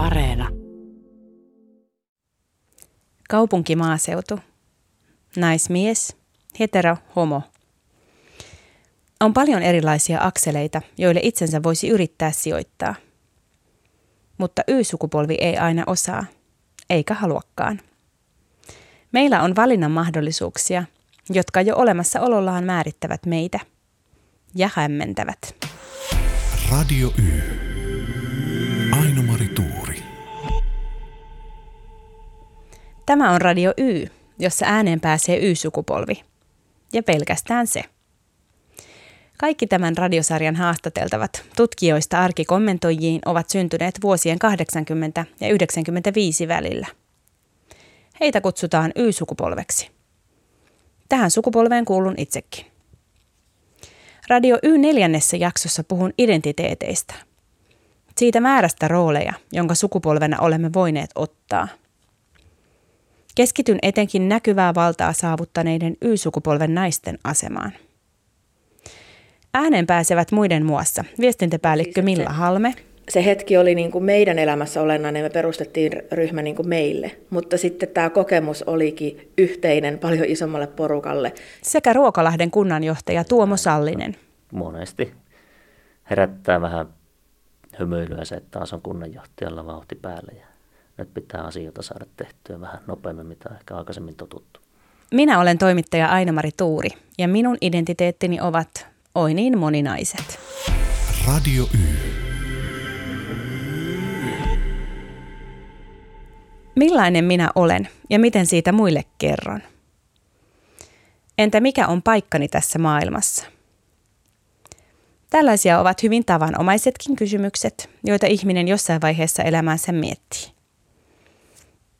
Areena. Kaupunkimaaseutu. Naismies, hetero, homo. On paljon erilaisia akseleita, joille itsensä voisi yrittää sijoittaa. Mutta Y-sukupolvi ei aina osaa, eikä haluakaan. Meillä on valinnan mahdollisuuksia, jotka jo olemassa olollaan määrittävät meitä ja hämmentävät. Radio Y. Aino-Mari Tuuri. Tämä on Radio Y, jossa ääneen pääsee Y-sukupolvi. Ja pelkästään se. Kaikki tämän radiosarjan haastateltavat tutkijoista arkikommentoijiin ovat syntyneet vuosien 80 ja 95 välillä. Heitä kutsutaan Y-sukupolveksi. Tähän sukupolveen kuulun itsekin. Radio Y neljännessä jaksossa puhun identiteeteistä. Siitä määrästä rooleja, jonka sukupolvena olemme voineet ottaa. Keskityn etenkin näkyvää valtaa saavuttaneiden Y-sukupolven naisten asemaan. Ääneen pääsevät muiden muassa viestintäpäällikkö siis Milla Halme. Se hetki oli niin kuin meidän elämässä olennainen, me perustettiin ryhmä niin kuin meille, mutta sitten tämä kokemus olikin yhteinen paljon isommalle porukalle. Sekä Ruokalahden kunnanjohtaja Tuomo Sallinen. Monesti herättää vähän hymyilyä se, että taas on kunnanjohtajalla vauhti päällä ja nyt pitää asioita saada tehtyä vähän nopeammin, mitä ehkä aikaisemmin totuttu. Minä olen toimittaja Aino-Mari Tuuri ja minun identiteettini ovat oi niin moninaiset. Radio Y. Millainen minä olen ja miten siitä muille kerron? Entä mikä on paikkani tässä maailmassa? Tällaisia ovat hyvin tavanomaisetkin kysymykset, joita ihminen jossain vaiheessa elämänsä miettii.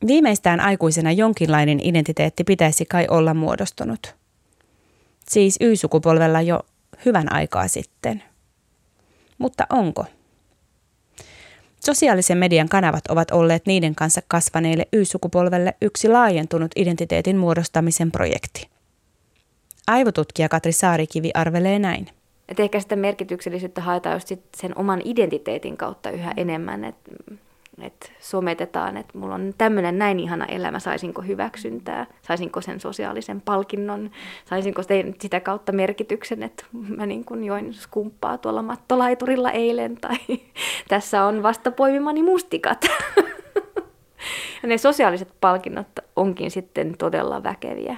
Viimeistään aikuisena jonkinlainen identiteetti pitäisi kai olla muodostunut. Siis Y-sukupolvella jo hyvän aikaa sitten. Mutta onko? Sosiaalisen median kanavat ovat olleet niiden kanssa kasvaneille Y-sukupolvelle yksi laajentunut identiteetin muodostamisen projekti. Aivotutkija Katri Saarikivi arvelee näin. Et ehkä sitä merkityksellisyyttä haetaan just sit sen oman identiteetin kautta yhä enemmän, että et sometetaan, että mulla on tämmöinen näin ihana elämä, saisinko hyväksyntää, saisinko sen sosiaalisen palkinnon, saisinko sitä kautta merkityksen, että mä niin kuin join skumppaa tuolla mattolaiturilla eilen tai tässä on vasta poimimani mustikat. ja ne sosiaaliset palkinnot onkin sitten todella väkeviä.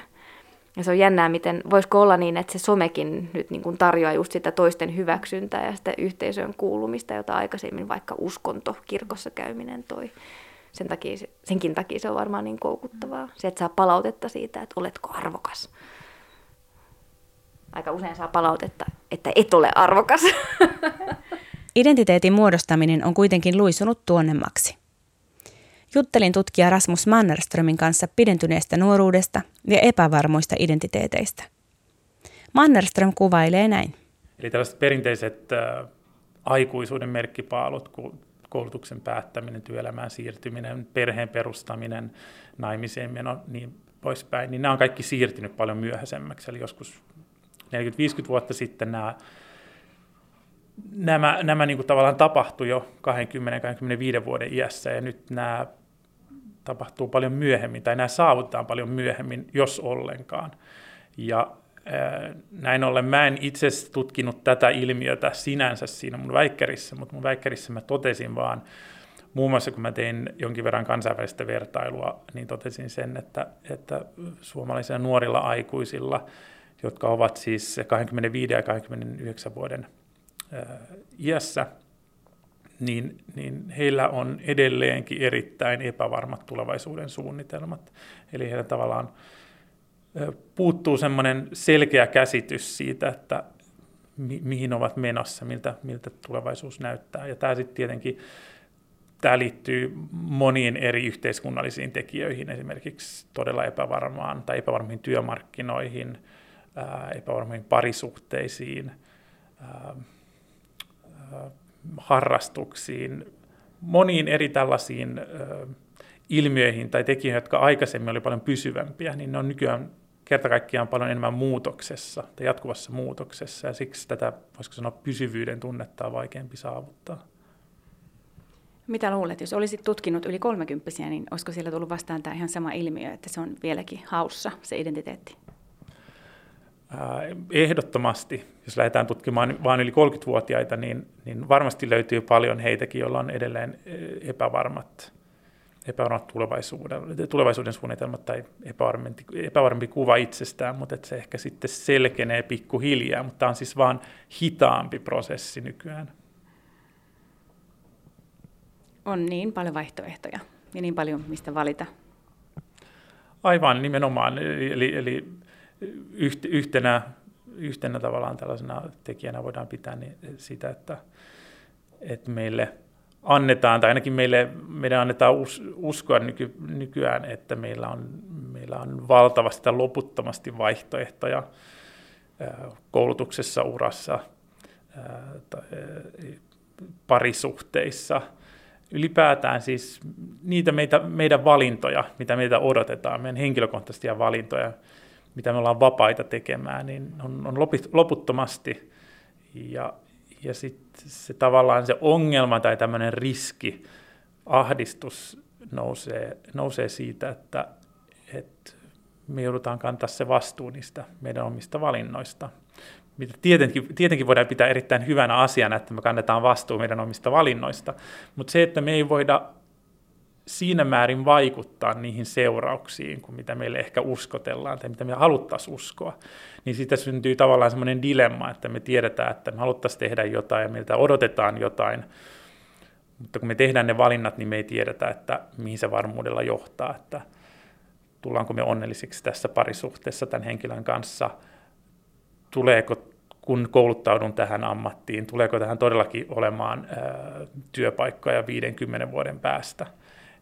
Ja se on jännää, miten voisiko olla niin, että se somekin nyt niin kuin tarjoaa just sitä toisten hyväksyntää ja sitä yhteisöön kuulumista, jota aikaisemmin vaikka uskonto kirkossa käyminen toi. Sen takia, senkin takia se on varmaan niin koukuttavaa. Se, että saa palautetta siitä, että oletko arvokas. Aika usein saa palautetta, että et ole arvokas. Identiteetin muodostaminen on kuitenkin luisunut tuonnemmaksi. Juttelin tutkija Rasmus Mannerströmin kanssa pidentyneestä nuoruudesta ja epävarmoista identiteeteistä. Mannerström kuvailee näin. Eli tällaiset perinteiset äh, aikuisuuden merkkipaalut, koulutuksen päättäminen, työelämään siirtyminen, perheen perustaminen, naimiseen meno, niin poispäin, niin nämä on kaikki siirtynyt paljon myöhäisemmäksi. Eli joskus 40-50 vuotta sitten nämä nämä, nämä niin kuin tavallaan tapahtui jo 20-25 vuoden iässä ja nyt nämä tapahtuu paljon myöhemmin, tai nämä saavutetaan paljon myöhemmin, jos ollenkaan. Ja näin ollen mä en itse tutkinut tätä ilmiötä sinänsä siinä mun väikkärissä, mutta mun väikkärissä mä totesin vaan, muun muassa kun mä tein jonkin verran kansainvälistä vertailua, niin totesin sen, että, että suomalaisilla nuorilla aikuisilla, jotka ovat siis 25 ja 29 vuoden iässä, niin, niin heillä on edelleenkin erittäin epävarmat tulevaisuuden suunnitelmat. Eli heillä tavallaan puuttuu semmoinen selkeä käsitys siitä, että mi- mihin ovat menossa, miltä, miltä tulevaisuus näyttää. Ja tämä sitten tietenkin tämä liittyy moniin eri yhteiskunnallisiin tekijöihin, esimerkiksi todella epävarmaan tai epävarmiin työmarkkinoihin, epävarmiin parisuhteisiin, harrastuksiin, moniin eri tällaisiin ilmiöihin tai tekijöihin, jotka aikaisemmin oli paljon pysyvämpiä, niin ne on nykyään kerta kaikkiaan paljon enemmän muutoksessa tai jatkuvassa muutoksessa, ja siksi tätä, voisiko sanoa, pysyvyyden tunnetta on vaikeampi saavuttaa. Mitä luulet, jos olisit tutkinut yli 30 niin olisiko siellä tullut vastaan tämä ihan sama ilmiö, että se on vieläkin haussa, se identiteetti? Ehdottomasti, jos lähdetään tutkimaan vain yli 30-vuotiaita, niin, niin varmasti löytyy paljon heitäkin, joilla on edelleen epävarmat, epävarmat tulevaisuuden, tulevaisuuden suunnitelmat tai epävarmempi, epävarmempi kuva itsestään, mutta että se ehkä sitten selkenee pikkuhiljaa, mutta tämä on siis vaan hitaampi prosessi nykyään on niin paljon vaihtoehtoja ja niin paljon mistä valita. Aivan nimenomaan. Eli, eli yhtenä, yhtenä tavallaan tällaisena tekijänä voidaan pitää niin sitä, että, että meille annetaan, tai ainakin meille, meidän annetaan us, uskoa nyky, nykyään, että meillä on, meillä on valtavasti tai loputtomasti vaihtoehtoja koulutuksessa, urassa, parisuhteissa – ylipäätään siis niitä meitä, meidän valintoja, mitä meitä odotetaan, meidän henkilökohtaisia valintoja, mitä me ollaan vapaita tekemään, niin on, on loputtomasti. Ja, ja sitten se tavallaan se ongelma tai tämmöinen riski, ahdistus nousee, nousee siitä, että, että me joudutaan kantaa se vastuu niistä meidän omista valinnoista mitä tietenkin, tietenkin voidaan pitää erittäin hyvänä asiana, että me kannetaan vastuu meidän omista valinnoista, mutta se, että me ei voida siinä määrin vaikuttaa niihin seurauksiin, kuin mitä meille ehkä uskotellaan tai mitä me haluttaisiin uskoa, niin siitä syntyy tavallaan semmoinen dilemma, että me tiedetään, että me haluttaisiin tehdä jotain ja meiltä odotetaan jotain, mutta kun me tehdään ne valinnat, niin me ei tiedetä, että mihin se varmuudella johtaa, että tullaanko me onnellisiksi tässä parisuhteessa tämän henkilön kanssa – tuleeko, kun kouluttaudun tähän ammattiin, tuleeko tähän todellakin olemaan työpaikkoja 50 vuoden päästä.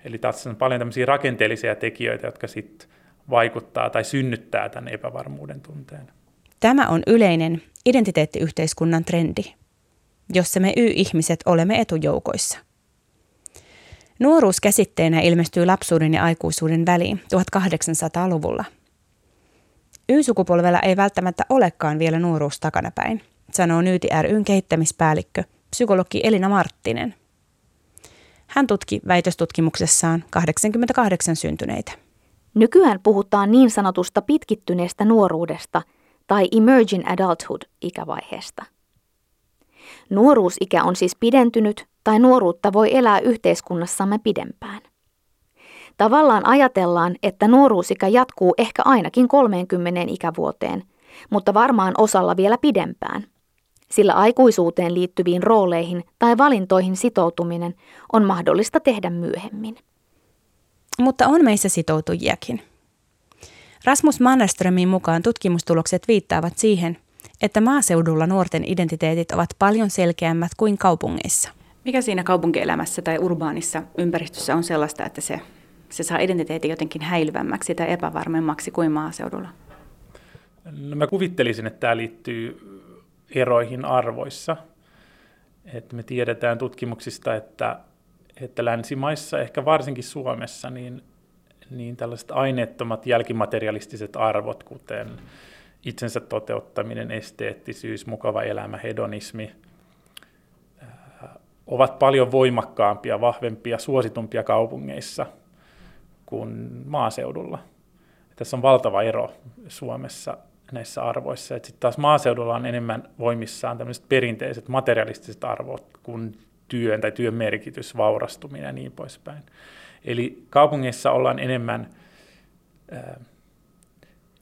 Eli tässä on paljon tämmöisiä rakenteellisia tekijöitä, jotka sitten vaikuttaa tai synnyttää tämän epävarmuuden tunteen. Tämä on yleinen identiteettiyhteiskunnan trendi, jossa me Y-ihmiset olemme etujoukoissa. Nuoruus käsitteenä ilmestyy lapsuuden ja aikuisuuden väliin 1800-luvulla – Y-sukupolvella ei välttämättä olekaan vielä nuoruus takanapäin, sanoo Nyyti ryn kehittämispäällikkö, psykologi Elina Marttinen. Hän tutki väitöstutkimuksessaan 88 syntyneitä. Nykyään puhutaan niin sanotusta pitkittyneestä nuoruudesta tai emerging adulthood ikävaiheesta. Nuoruusikä on siis pidentynyt tai nuoruutta voi elää yhteiskunnassamme pidempään. Tavallaan ajatellaan, että nuoruusikä jatkuu ehkä ainakin 30 ikävuoteen, mutta varmaan osalla vielä pidempään. Sillä aikuisuuteen liittyviin rooleihin tai valintoihin sitoutuminen on mahdollista tehdä myöhemmin. Mutta on meissä sitoutujiakin. Rasmus Mannerströmin mukaan tutkimustulokset viittaavat siihen, että maaseudulla nuorten identiteetit ovat paljon selkeämmät kuin kaupungeissa. Mikä siinä kaupunkielämässä tai urbaanissa ympäristössä on sellaista, että se se saa identiteetin jotenkin häilyvämmäksi tai epävarmemmaksi kuin maaseudulla? No mä kuvittelisin, että tämä liittyy eroihin arvoissa. Et me tiedetään tutkimuksista, että, että länsimaissa, ehkä varsinkin Suomessa, niin, niin tällaiset aineettomat jälkimaterialistiset arvot, kuten itsensä toteuttaminen, esteettisyys, mukava elämä, hedonismi, ovat paljon voimakkaampia, vahvempia, suositumpia kaupungeissa – kuin maaseudulla. Tässä on valtava ero Suomessa näissä arvoissa. Sitten taas maaseudulla on enemmän voimissaan tämmöiset perinteiset materialistiset arvot kuin työn tai työn merkitys, vaurastuminen ja niin poispäin. Eli kaupungeissa ollaan enemmän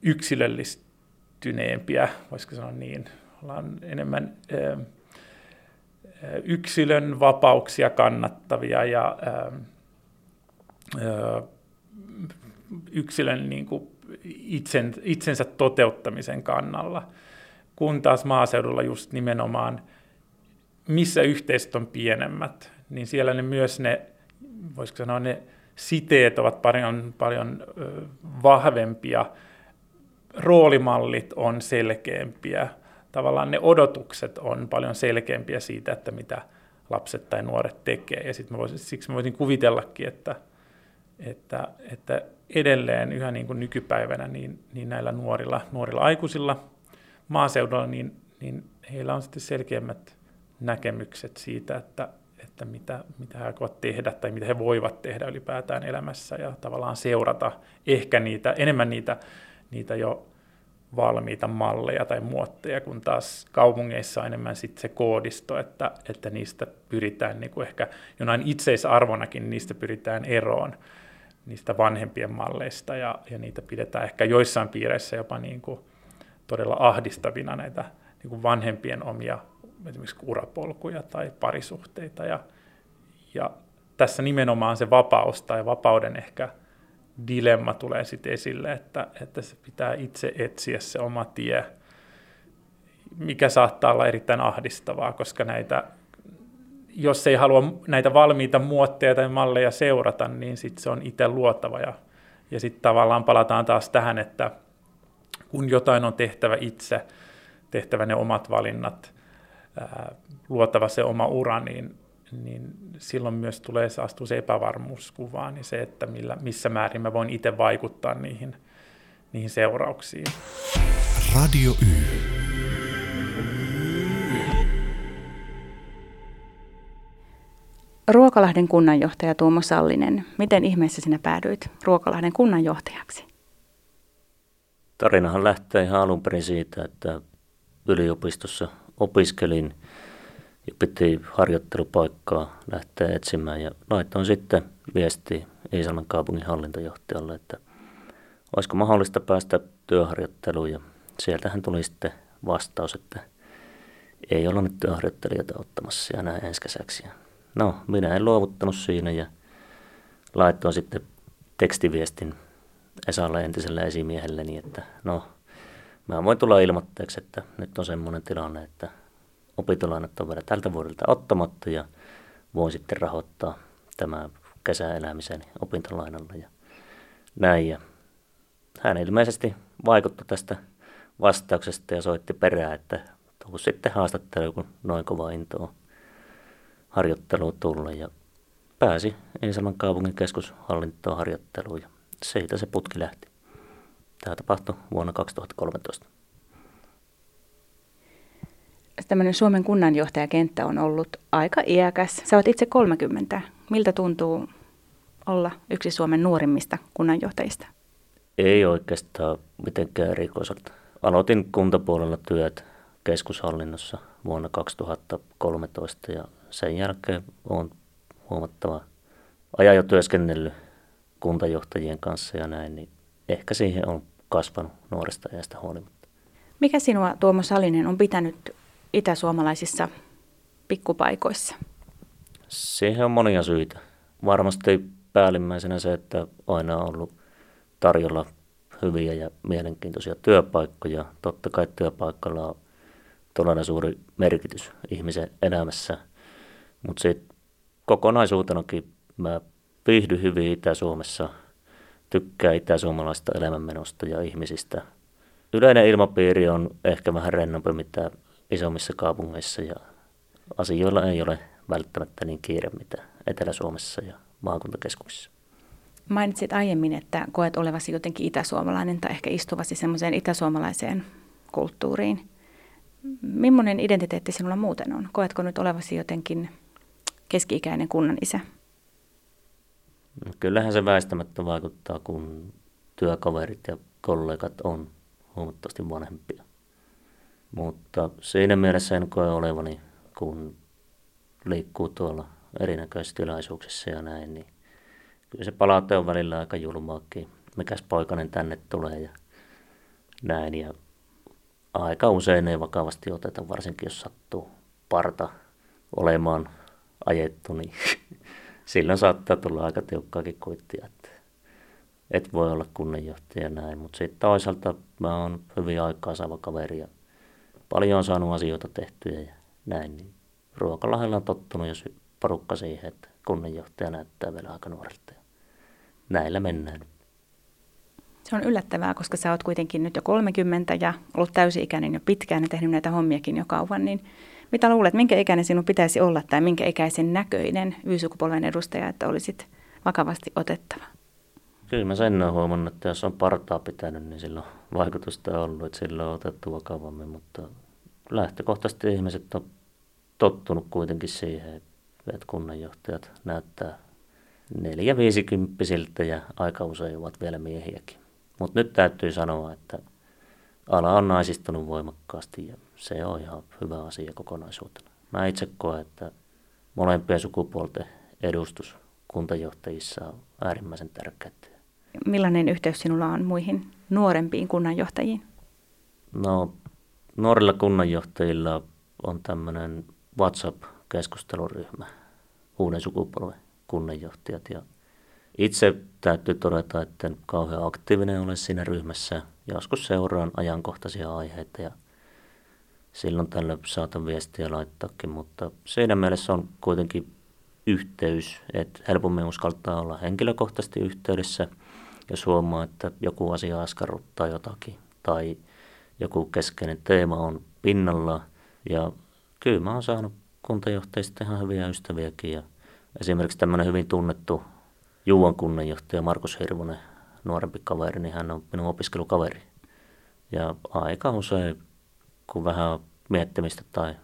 yksilöllistyneempiä, voisiko sanoa niin. Ollaan enemmän yksilön vapauksia kannattavia ja yksilön niin kuin itsen, itsensä toteuttamisen kannalla, kun taas maaseudulla just nimenomaan, missä yhteisöt on pienemmät, niin siellä ne myös ne, voisiko sanoa, ne siteet ovat paljon, paljon vahvempia, roolimallit on selkeämpiä, tavallaan ne odotukset on paljon selkeämpiä siitä, että mitä lapset tai nuoret tekee. Ja sit mä voisin, siksi mä voisin kuvitellakin, että, että, että edelleen yhä niin kuin nykypäivänä niin, niin näillä nuorilla, nuorilla aikuisilla maaseudulla, niin, niin heillä on sitten selkeämmät näkemykset siitä, että, että mitä, mitä he aikovat tehdä tai mitä he voivat tehdä ylipäätään elämässä ja tavallaan seurata ehkä niitä, enemmän niitä, niitä jo valmiita malleja tai muotteja, kun taas kaupungeissa on enemmän sit se koodisto, että, että niistä pyritään niin kuin ehkä jonain itseisarvonakin, niistä pyritään eroon niistä vanhempien malleista ja, ja niitä pidetään ehkä joissain piireissä jopa niin kuin todella ahdistavina näitä niin kuin vanhempien omia esimerkiksi urapolkuja tai parisuhteita. Ja, ja tässä nimenomaan se vapaus tai vapauden ehkä dilemma tulee sitten esille, että, että se pitää itse etsiä se oma tie, mikä saattaa olla erittäin ahdistavaa, koska näitä, jos ei halua näitä valmiita muotteja tai malleja seurata, niin sitten se on itse luotava. Ja, ja sitten tavallaan palataan taas tähän, että kun jotain on tehtävä itse, tehtävä ne omat valinnat, ää, luotava se oma ura, niin, niin silloin myös tulee se astuu se epävarmuuskuvaan niin se, että millä, missä määrin mä voin itse vaikuttaa niihin, niihin seurauksiin. Radio Y. Ruokalahden kunnanjohtaja Tuomo Sallinen, miten ihmeessä sinä päädyit Ruokalahden kunnanjohtajaksi? Tarinahan lähtee ihan alun perin siitä, että yliopistossa opiskelin ja piti harjoittelupaikkaa lähteä etsimään ja laitoin sitten viesti Iisalmen kaupungin hallintojohtajalle, että olisiko mahdollista päästä työharjoitteluun ja sieltähän tuli sitten vastaus, että ei olla nyt työharjoittelijoita ottamassa ja näin ensi kesäksi. No, minä en luovuttanut siinä ja laitoin sitten tekstiviestin Esalle entiselle esimiehelleni, että no, mä voin tulla ilmoitteeksi, että nyt on semmoinen tilanne, että opintolainat on vielä tältä vuodelta ottamatta ja voin sitten rahoittaa tämä kesäelämisen opintolainalla ja näin. Ja hän ilmeisesti vaikutti tästä vastauksesta ja soitti perään, että tuu sitten haastattelu, kun noin kova into on harjoitteluun tullut ja pääsi Iisalman kaupungin keskushallintoon harjoitteluun ja siitä se putki lähti. Tämä tapahtui vuonna 2013. Tämmöinen Suomen kunnanjohtajakenttä on ollut aika iäkäs. Sä oot itse 30. Miltä tuntuu olla yksi Suomen nuorimmista kunnanjohtajista? Ei oikeastaan mitenkään erikoiselta. Aloitin kuntapuolella työt keskushallinnossa vuonna 2013 ja sen jälkeen olen huomattava ajan jo työskennellyt kuntajohtajien kanssa ja näin, niin ehkä siihen on kasvanut nuoresta iästä huolimatta. Mikä sinua, Tuomo Salinen, on pitänyt itäsuomalaisissa pikkupaikoissa? Siihen on monia syitä. Varmasti päällimmäisenä se, että aina on ollut tarjolla hyviä ja mielenkiintoisia työpaikkoja. Totta kai työpaikalla on todella suuri merkitys ihmisen elämässä, mutta sitten kokonaisuutenakin mä viihdyn hyvin Itä-Suomessa, tykkää itä-suomalaista elämänmenosta ja ihmisistä. Yleinen ilmapiiri on ehkä vähän rennompi mitä isommissa kaupungeissa ja asioilla ei ole välttämättä niin kiire mitä Etelä-Suomessa ja maakuntakeskuksissa. Mainitsit aiemmin, että koet olevasi jotenkin itäsuomalainen tai ehkä istuvasi semmoiseen itäsuomalaiseen kulttuuriin. Millainen identiteetti sinulla muuten on? Koetko nyt olevasi jotenkin keski-ikäinen kunnan isä? No, kyllähän se väistämättä vaikuttaa, kun työkaverit ja kollegat on huomattavasti vanhempia. Mutta siinä mielessä en koe olevani, kun liikkuu tuolla erinäköisissä tilaisuuksissa ja näin, niin kyllä se palaute on välillä aika julmaakin. Mikäs poikainen tänne tulee ja näin. Ja aika usein ei vakavasti oteta, varsinkin jos sattuu parta olemaan ajettu, niin silloin saattaa tulla aika tiukkaakin kuittia, että et voi olla kunnanjohtaja näin. Mutta sitten toisaalta mä oon hyvin aikaa saava kaveri ja paljon on saanut asioita tehtyä ja näin. Niin Ruokalahella on tottunut jos porukka siihen, että kunnanjohtaja näyttää vielä aika nuorelta. Näillä mennään. Se on yllättävää, koska sä oot kuitenkin nyt jo 30 ja ollut täysi-ikäinen jo pitkään ja tehnyt näitä hommiakin jo kauan, niin mitä luulet, minkä ikäinen sinun pitäisi olla tai minkä ikäisen näköinen Y-sukupolven edustaja, että olisit vakavasti otettava? Kyllä mä sen olen huomannut, että jos on partaa pitänyt, niin sillä on vaikutusta ollut, että sillä on otettu vakavammin, mutta lähtökohtaisesti ihmiset on tottunut kuitenkin siihen, että kunnanjohtajat näyttää neljä viisikymppisiltä ja aika usein ovat vielä miehiäkin. Mutta nyt täytyy sanoa, että ala on naisistunut voimakkaasti ja se on ihan hyvä asia kokonaisuutena. Mä itse koen, että molempien sukupuolten edustus kuntajohtajissa on äärimmäisen tärkeää. Millainen yhteys sinulla on muihin nuorempiin kunnanjohtajiin? No, nuorilla kunnanjohtajilla on tämmöinen WhatsApp-keskusteluryhmä, uuden sukupolven kunnanjohtajat. Ja itse täytyy todeta, että en kauhean aktiivinen ole siinä ryhmässä. Joskus seuraan ajankohtaisia aiheita ja silloin tällä saatan viestiä laittaakin, mutta siinä mielessä on kuitenkin yhteys, että helpommin uskaltaa olla henkilökohtaisesti yhteydessä, jos huomaa, että joku asia askarruttaa jotakin tai joku keskeinen teema on pinnalla. Ja kyllä mä oon saanut kuntajohtajista ihan hyviä ystäviäkin ja esimerkiksi tämmöinen hyvin tunnettu Juuan kunnanjohtaja Markus Hirvonen, nuorempi kaveri, niin hän on minun opiskelukaveri. Ja aika usein, kun vähän miettimistä tai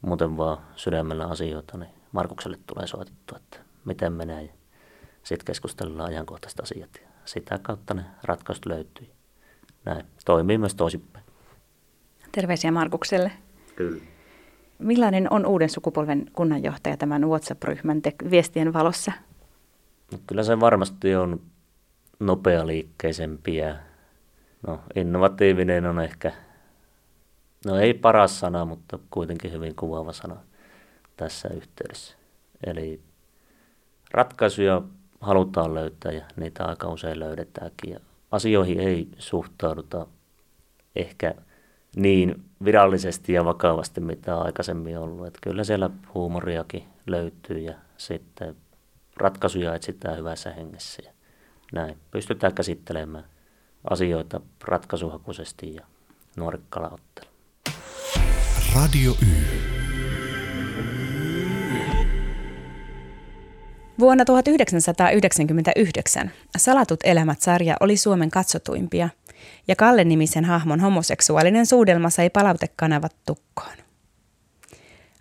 muuten vaan sydämellä asioita, niin Markukselle tulee soitettu, että miten menee. Ja sitten keskustellaan ajankohtaiset asiat. Ja sitä kautta ne ratkaisut löytyy. Näin. Toimii myös toisinpäin. Terveisiä Markukselle. Kyllä. Millainen on uuden sukupolven kunnanjohtaja tämän WhatsApp-ryhmän te- viestien valossa? No, kyllä se varmasti on nopea liikkeisempi ja no, innovatiivinen on ehkä, no ei paras sana, mutta kuitenkin hyvin kuvaava sana tässä yhteydessä. Eli ratkaisuja halutaan löytää ja niitä aika usein löydetäänkin. Ja asioihin ei suhtauduta ehkä niin virallisesti ja vakavasti, mitä aikaisemmin ollut. Että kyllä siellä huumoriakin löytyy ja sitten ratkaisuja etsitään hyvässä hengessä ja näin. Pystytään käsittelemään asioita ratkaisuhakuisesti ja nuorikkala. Radio Y. Vuonna 1999 Salatut elämät-sarja oli Suomen katsotuimpia – ja Kalle-nimisen hahmon homoseksuaalinen suudelma sai palautekanavat tukkoon.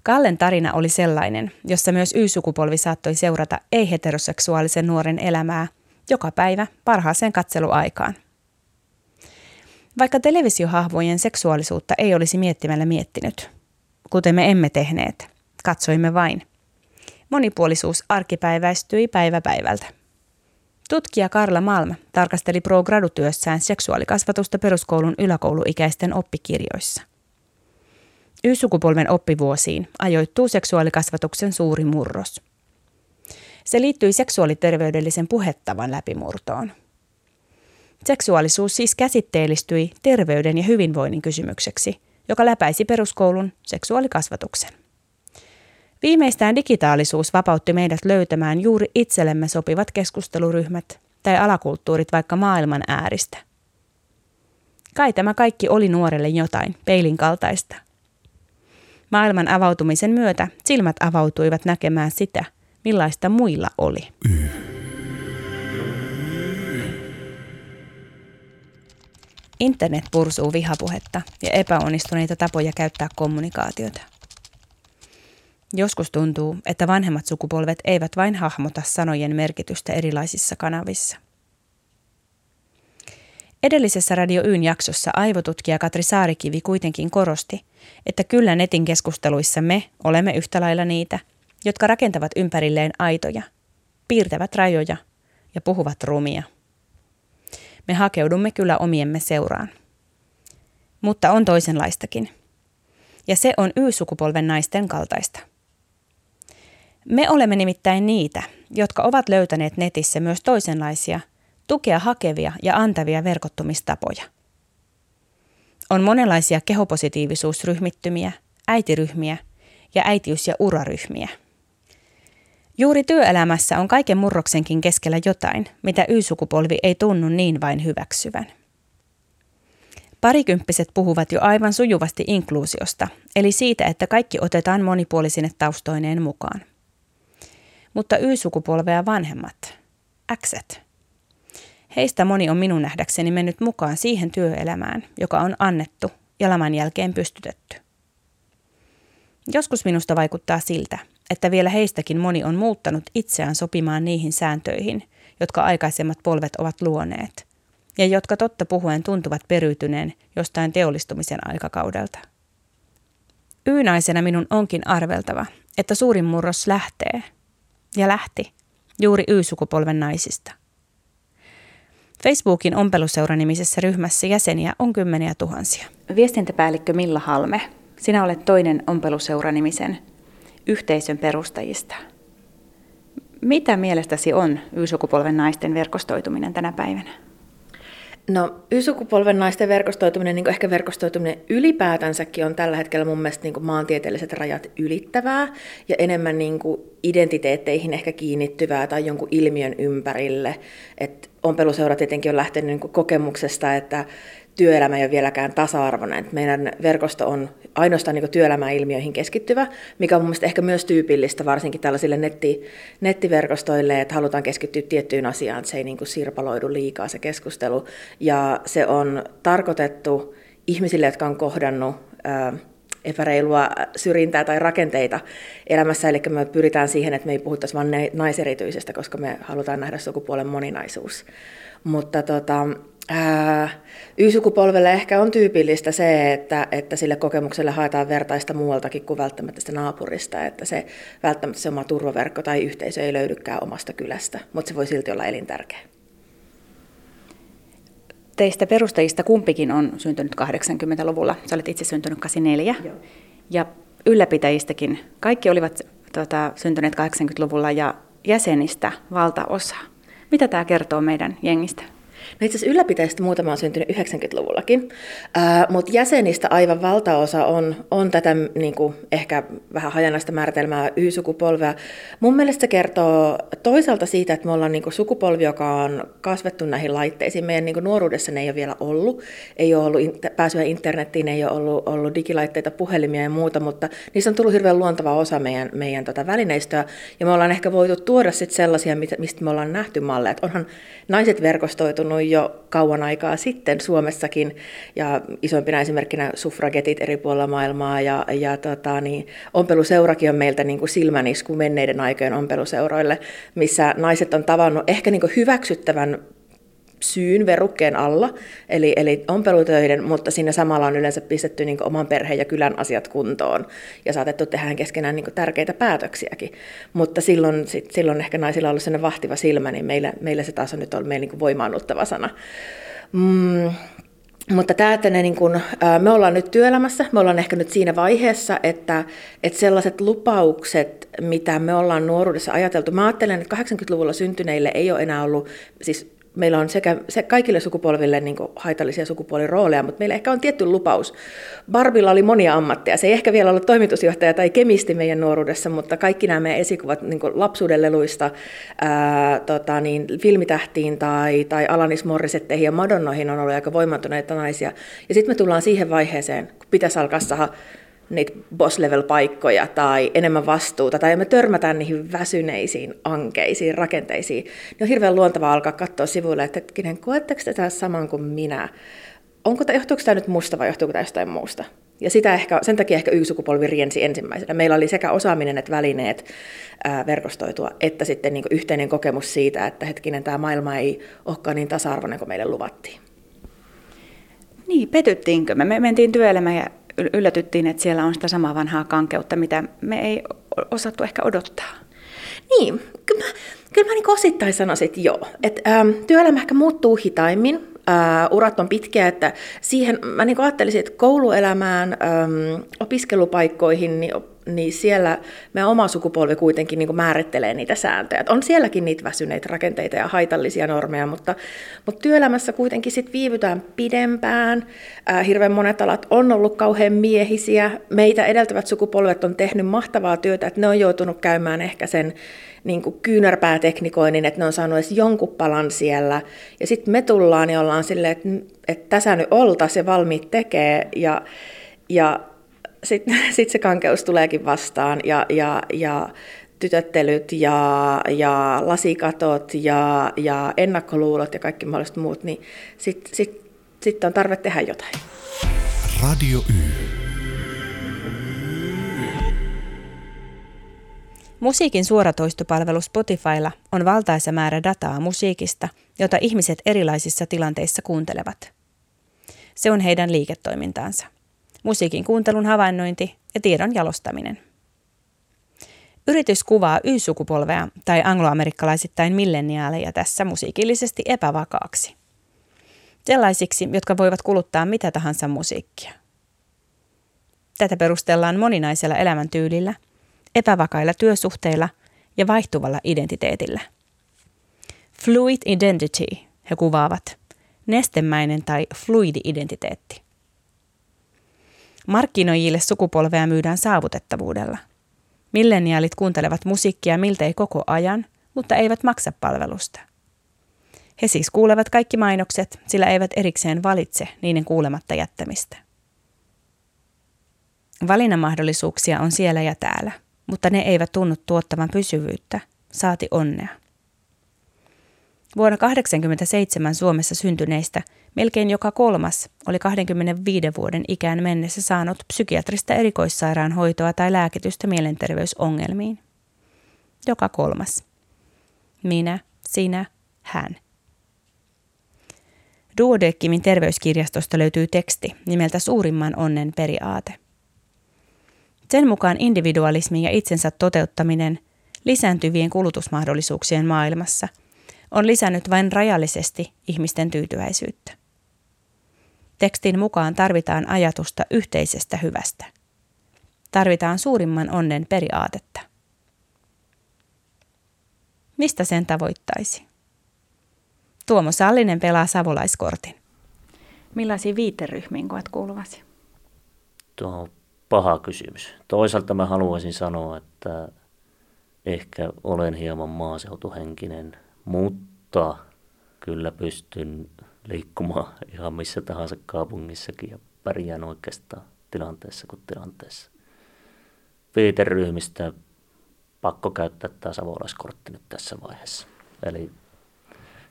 Kallen tarina oli sellainen, jossa myös Y-sukupolvi saattoi seurata ei-heteroseksuaalisen nuoren elämää joka päivä parhaaseen katseluaikaan. Vaikka televisiohahvojen seksuaalisuutta ei olisi miettimällä miettinyt, kuten me emme tehneet, katsoimme vain. Monipuolisuus arkipäiväistyi päivä päivältä. Tutkija Karla Malm tarkasteli pro gradutyössään seksuaalikasvatusta peruskoulun yläkouluikäisten oppikirjoissa. Y-sukupolven oppivuosiin ajoittuu seksuaalikasvatuksen suuri murros. Se liittyi seksuaaliterveydellisen puhettavan läpimurtoon. Seksuaalisuus siis käsitteellistyi terveyden ja hyvinvoinnin kysymykseksi, joka läpäisi peruskoulun seksuaalikasvatuksen. Viimeistään digitaalisuus vapautti meidät löytämään juuri itsellemme sopivat keskusteluryhmät tai alakulttuurit vaikka maailman ääristä. Kai tämä kaikki oli nuorelle jotain peilin kaltaista. Maailman avautumisen myötä silmät avautuivat näkemään sitä, millaista muilla oli. Internet pursuu vihapuhetta ja epäonnistuneita tapoja käyttää kommunikaatiota. Joskus tuntuu, että vanhemmat sukupolvet eivät vain hahmota sanojen merkitystä erilaisissa kanavissa. Edellisessä Radio Yn jaksossa aivotutkija Katri Saarikivi kuitenkin korosti, että kyllä netin keskusteluissa me olemme yhtä lailla niitä, jotka rakentavat ympärilleen aitoja, piirtävät rajoja ja puhuvat rumia. Me hakeudumme kyllä omiemme seuraan. Mutta on toisenlaistakin. Ja se on Y-sukupolven naisten kaltaista – me olemme nimittäin niitä, jotka ovat löytäneet netissä myös toisenlaisia, tukea hakevia ja antavia verkottumistapoja. On monenlaisia kehopositiivisuusryhmittymiä, äitiryhmiä ja äitiys- ja uraryhmiä. Juuri työelämässä on kaiken murroksenkin keskellä jotain, mitä Y-sukupolvi ei tunnu niin vain hyväksyvän. Parikymppiset puhuvat jo aivan sujuvasti inkluusiosta, eli siitä, että kaikki otetaan monipuolisine taustoineen mukaan mutta Y-sukupolvea vanhemmat, Xet. Heistä moni on minun nähdäkseni mennyt mukaan siihen työelämään, joka on annettu ja laman jälkeen pystytetty. Joskus minusta vaikuttaa siltä, että vielä heistäkin moni on muuttanut itseään sopimaan niihin sääntöihin, jotka aikaisemmat polvet ovat luoneet, ja jotka totta puhuen tuntuvat periytyneen jostain teollistumisen aikakaudelta. Yynäisenä minun onkin arveltava, että suurin murros lähtee, ja lähti, juuri Y-sukupolven naisista. Facebookin ompeluseura-nimisessä ryhmässä jäseniä on kymmeniä tuhansia. Viestintäpäällikkö Milla Halme, sinä olet toinen ompeluseura-nimisen yhteisön perustajista. Mitä mielestäsi on Y-sukupolven naisten verkostoituminen tänä päivänä? No Y-sukupolven naisten verkostoituminen, niin ehkä verkostoituminen ylipäätänsäkin on tällä hetkellä mun mielestä niin maantieteelliset rajat ylittävää ja enemmän niin identiteetteihin ehkä kiinnittyvää tai jonkun ilmiön ympärille. Et ompeluseura tietenkin on lähtenyt niin kokemuksesta, että työelämä ei ole vieläkään tasa-arvoinen. Meidän verkosto on ainoastaan niin työelämäilmiöihin keskittyvä, mikä on mun mielestä ehkä myös tyypillistä varsinkin tällaisille netti, nettiverkostoille, että halutaan keskittyä tiettyyn asiaan, että se ei niin sirpaloidu liikaa se keskustelu. Ja se on tarkoitettu ihmisille, jotka on kohdannut ää, epäreilua syrjintää tai rakenteita elämässä, eli me pyritään siihen, että me ei puhuttaisi vain naiserityisestä, koska me halutaan nähdä sukupuolen moninaisuus. Mutta tota, Y-sukupolvelle ehkä on tyypillistä se, että, että sille kokemukselle haetaan vertaista muualtakin kuin välttämättä sitä naapurista, että se välttämättä se oma turvaverkko tai yhteisö ei löydykään omasta kylästä, mutta se voi silti olla elintärkeä. Teistä perustajista kumpikin on syntynyt 80-luvulla. Sä olet itse syntynyt 84. Joo. Ja ylläpitäjistäkin. Kaikki olivat tota, syntyneet 80-luvulla ja jäsenistä valtaosa. Mitä tämä kertoo meidän jengistä? No itse asiassa ylläpitäjistä muutama on syntynyt 90-luvullakin, äh, mutta jäsenistä aivan valtaosa on, on tätä niin kuin, ehkä vähän hajanaista määritelmää Y-sukupolvea. Mun mielestä se kertoo toisaalta siitä, että me ollaan niin kuin, sukupolvi, joka on kasvettu näihin laitteisiin. Meidän niin kuin, nuoruudessa ne ei ole vielä ollut. Ei ole ollut in- pääsyä internettiin, ei ole ollut, ollut digilaitteita, puhelimia ja muuta, mutta niissä on tullut hirveän luontava osa meidän, meidän tota, välineistöä. Ja me ollaan ehkä voitu tuoda sit sellaisia, mistä me ollaan nähty malleja. Onhan naiset verkostoitunut jo kauan aikaa sitten Suomessakin, ja isoimpina esimerkkinä suffragetit eri puolilla maailmaa, ja, ja tota, niin, ompeluseurakin on meiltä niin kuin silmänisku menneiden aikojen ompeluseuroille, missä naiset on tavannut ehkä niin kuin hyväksyttävän syyn verukkeen alla, eli, eli ompelutöiden, mutta siinä samalla on yleensä pistetty niin oman perheen ja kylän asiat kuntoon ja saatettu tehdä keskenään niin tärkeitä päätöksiäkin. Mutta silloin, sit, silloin ehkä naisilla on ollut sellainen vahtiva silmä, niin meillä, meillä se taas on nyt ollut meillä niin voimaannuttava sana. Mm, mutta tämä, että ne niin kun, me ollaan nyt työelämässä, me ollaan ehkä nyt siinä vaiheessa, että, että sellaiset lupaukset, mitä me ollaan nuoruudessa ajateltu, mä ajattelen, että 80-luvulla syntyneille ei ole enää ollut, siis meillä on sekä se kaikille sukupolville niin haitallisia sukupuolirooleja, mutta meillä ehkä on tietty lupaus. Barbilla oli monia ammatteja. Se ei ehkä vielä ollut toimitusjohtaja tai kemisti meidän nuoruudessa, mutta kaikki nämä meidän esikuvat niin lapsuuden leluista ää, tota, niin, filmitähtiin tai, tai Alanis Morrisetteihin ja Madonnoihin on ollut aika voimantuneita naisia. Ja sitten me tullaan siihen vaiheeseen, kun pitäisi alkaa saada niitä boss-level-paikkoja tai enemmän vastuuta, tai me törmätään niihin väsyneisiin ankeisiin rakenteisiin, niin on hirveän luontavaa alkaa katsoa sivuille, että hetkinen, koetteko tätä saman kuin minä? Onko, johtuuko tämä nyt musta vai johtuuko tämä jostain muusta? Ja sitä ehkä, sen takia ehkä Y-sukupolvi riensi ensimmäisenä. Meillä oli sekä osaaminen että välineet ää, verkostoitua, että sitten niin yhteinen kokemus siitä, että hetkinen, tämä maailma ei olekaan niin tasa-arvoinen kuin meille luvattiin. Niin, petyttiinkö me? Me mentiin työelämään ja yllätyttiin, että siellä on sitä samaa vanhaa kankeutta, mitä me ei osattu ehkä odottaa. Niin, kyllä mä, kyllä mä niin osittain sanoisin, että joo. Että, ähm, työelämä ehkä muuttuu hitaimmin, äh, urat on pitkiä, että siihen mä niin ajattelisin, että kouluelämään, ähm, opiskelupaikkoihin, niin niin siellä me oma sukupolvi kuitenkin niin määrittelee niitä sääntöjä. on sielläkin niitä väsyneitä rakenteita ja haitallisia normeja, mutta, mutta työelämässä kuitenkin sit viivytään pidempään. Ää, hirveän monet alat on ollut kauhean miehisiä. Meitä edeltävät sukupolvet on tehnyt mahtavaa työtä, että ne on joutunut käymään ehkä sen niin kuin kyynärpääteknikoinnin, että ne on saanut edes jonkun palan siellä. Ja sitten me tullaan ja ollaan silleen, että, että tässä nyt oltaisiin ja valmiit tekee. Ja, ja sitten sit se kankeus tuleekin vastaan ja, ja, ja tytöttelyt ja, ja lasikatot ja, ja ennakkoluulot ja kaikki mahdolliset muut, niin sitten sit, sit on tarve tehdä jotain. Radio Y. Musiikin suoratoistopalvelu Spotifylla on valtaisa määrä dataa musiikista, jota ihmiset erilaisissa tilanteissa kuuntelevat. Se on heidän liiketoimintaansa. Musiikin kuuntelun havainnointi ja tiedon jalostaminen. Yritys kuvaa Y-sukupolvea tai angloamerikkalaisittain milleniaaleja tässä musiikillisesti epävakaaksi. Sellaisiksi, jotka voivat kuluttaa mitä tahansa musiikkia. Tätä perustellaan moninaisella elämäntyylillä, epävakailla työsuhteilla ja vaihtuvalla identiteetillä. Fluid identity he kuvaavat, nestemäinen tai fluidi identiteetti. Markkinoijille sukupolvea myydään saavutettavuudella. Milleniaalit kuuntelevat musiikkia miltei koko ajan, mutta eivät maksa palvelusta. He siis kuulevat kaikki mainokset, sillä eivät erikseen valitse niiden kuulematta jättämistä. Valinnanmahdollisuuksia on siellä ja täällä, mutta ne eivät tunnu tuottavan pysyvyyttä, saati onnea. Vuonna 1987 Suomessa syntyneistä melkein joka kolmas oli 25 vuoden ikään mennessä saanut psykiatrista erikoissairaanhoitoa tai lääkitystä mielenterveysongelmiin. Joka kolmas. Minä, sinä, hän. Duodeckimin terveyskirjastosta löytyy teksti nimeltä Suurimman onnen periaate. Sen mukaan individualismi ja itsensä toteuttaminen lisääntyvien kulutusmahdollisuuksien maailmassa on lisännyt vain rajallisesti ihmisten tyytyväisyyttä. Tekstin mukaan tarvitaan ajatusta yhteisestä hyvästä. Tarvitaan suurimman onnen periaatetta. Mistä sen tavoittaisi? Tuomo Sallinen pelaa savolaiskortin. Millaisiin viiteryhmiin koet kuuluvasi? Tuo paha kysymys. Toisaalta mä haluaisin sanoa, että ehkä olen hieman maaseutuhenkinen, mutta kyllä pystyn liikkumaan ihan missä tahansa kaupungissakin ja pärjään oikeastaan tilanteessa kuin tilanteessa. Viiteryhmistä pakko käyttää tämä savolaiskortti nyt tässä vaiheessa. Eli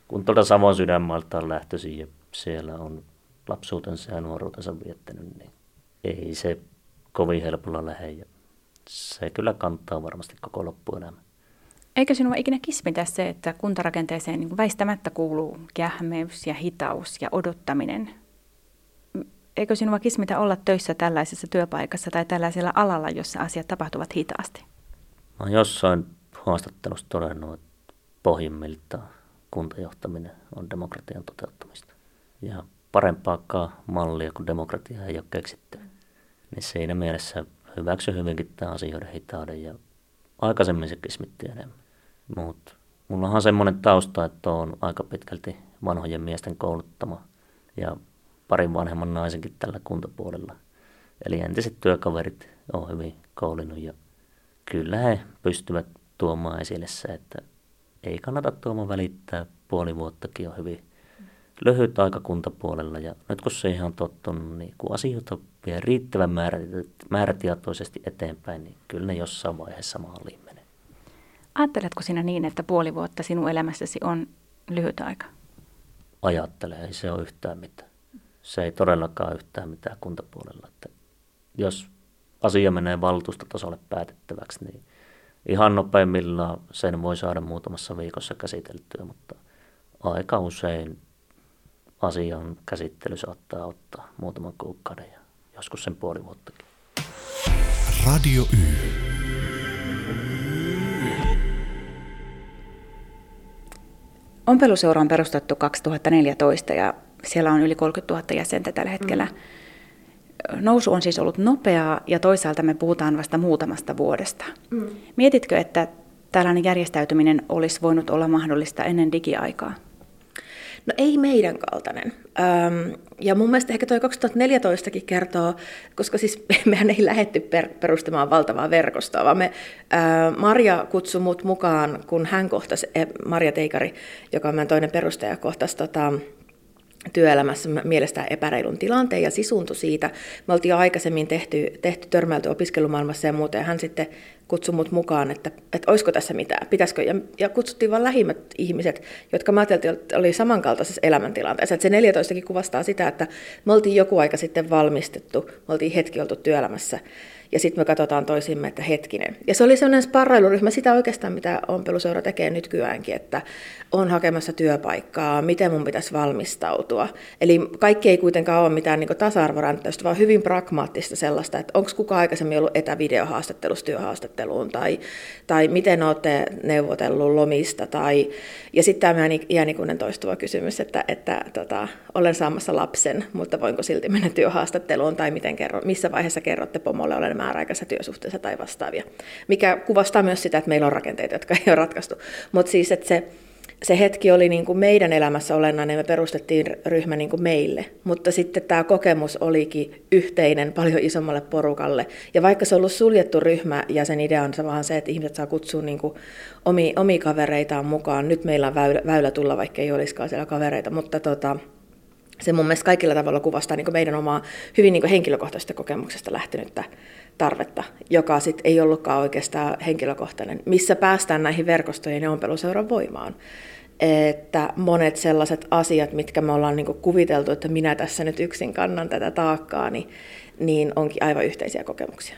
kun tuolta Savon sydänmaalta on lähtöisin ja siellä on lapsuutensa ja nuoruutensa viettänyt, niin ei se kovin helpolla lähde ja se kyllä kantaa varmasti koko loppuelämä. Eikö sinua ikinä kismitä se, että kuntarakenteeseen niin väistämättä kuuluu kähmeys ja hitaus ja odottaminen? Eikö sinua kismitä olla töissä tällaisessa työpaikassa tai tällaisella alalla, jossa asiat tapahtuvat hitaasti? Mä olen jossain haastattelussa todennut, että pohjimmiltaan kuntajohtaminen on demokratian toteuttamista. Ja parempaakaan mallia kuin demokratia ei ole keksitty. Niin siinä mielessä hyväksy hyvinkin tämä asioiden hitauden ja aikaisemmin se kismitti enemmän. Mutta mulla onhan semmoinen tausta, että on aika pitkälti vanhojen miesten kouluttama ja parin vanhemman naisenkin tällä kuntapuolella. Eli entiset työkaverit on hyvin koulinut ja kyllä he pystyvät tuomaan esille se, että ei kannata tuomaan välittää, puoli vuottakin on hyvin lyhyt aika kuntapuolella ja nyt kun siihen on tottunut, niin kun asioita vie riittävän määrätietoisesti eteenpäin, niin kyllä ne jossain vaiheessa maaliin. Ajatteletko sinä niin, että puoli vuotta sinun elämässäsi on lyhyt aika? Ajattele, ei se ole yhtään mitään. Se ei todellakaan yhtään mitään kuntapuolella. Että jos asia menee valtuustotasolle päätettäväksi, niin ihan nopeimmillaan sen voi saada muutamassa viikossa käsiteltyä, mutta aika usein asian käsittely saattaa ottaa muutaman kuukauden ja joskus sen puoli vuottakin. Radio Y. Ompeluseura on perustettu 2014 ja siellä on yli 30 000 jäsentä tällä hetkellä. Mm. Nousu on siis ollut nopeaa ja toisaalta me puhutaan vasta muutamasta vuodesta. Mm. Mietitkö, että tällainen järjestäytyminen olisi voinut olla mahdollista ennen digiaikaa? No ei meidän kaltainen. Öm, ja mun mielestä ehkä toi 2014kin kertoo, koska siis mehän ei lähetty per, perustamaan valtavaa verkostoa, vaan me, ää, Marja kutsui mut mukaan, kun hän kohtasi, e, Marja Teikari, joka on meidän toinen perustaja, kohtasi tota, työelämässä mielestään epäreilun tilanteen ja sisuntui siitä. Me oltiin aikaisemmin tehty, tehty törmäilty opiskelumaailmassa ja muuta, ja hän sitten kutsui mut mukaan, että, että olisiko tässä mitään, pitäisikö, ja, ja kutsuttiin vain lähimmät ihmiset, jotka mä ajattelin, että oli samankaltaisessa elämäntilanteessa. Että se 14 kuvastaa sitä, että me oltiin joku aika sitten valmistettu, me oltiin hetki oltu työelämässä, ja sitten me katsotaan toisimme, että hetkinen. Ja se oli sellainen sparrailuryhmä, sitä oikeastaan mitä ompeluseura tekee nykyäänkin, että on hakemassa työpaikkaa, miten mun pitäisi valmistautua. Eli kaikki ei kuitenkaan ole mitään niin tasa-arvoränttäystä, vaan hyvin pragmaattista sellaista, että onko kukaan aikaisemmin ollut etävideohaastattelussa työhaastatteluun, tai, tai miten olette neuvotellut lomista, tai, ja sitten tämä iänikuinen toistuva kysymys, että, että tota, olen saamassa lapsen, mutta voinko silti mennä työhaastatteluun, tai miten kerro, missä vaiheessa kerrotte pomolle, olen määräaikaisessa työsuhteessa tai vastaavia. Mikä kuvastaa myös sitä, että meillä on rakenteita, jotka ei ole ratkaistu. Mutta siis, että se, se hetki oli niin kuin meidän elämässä olennainen, me perustettiin ryhmä niin kuin meille, mutta sitten tämä kokemus olikin yhteinen paljon isommalle porukalle. Ja vaikka se on ollut suljettu ryhmä ja sen idea on se vaan se, että ihmiset saa kutsua niin kuin omi, omia kavereitaan mukaan. Nyt meillä on väylä, väylä tulla, vaikka ei olisikaan siellä kavereita, mutta tota, se mun mielestä kaikilla tavalla kuvastaa niin meidän omaa hyvin niin henkilökohtaisesta kokemuksesta lähtenyttä tarvetta, joka sitten ei ollutkaan oikeastaan henkilökohtainen, missä päästään näihin verkostojen ja ompeluseuran voimaan. Että monet sellaiset asiat, mitkä me ollaan niin kuviteltu, että minä tässä nyt yksin kannan tätä taakkaa, niin, niin onkin aivan yhteisiä kokemuksia.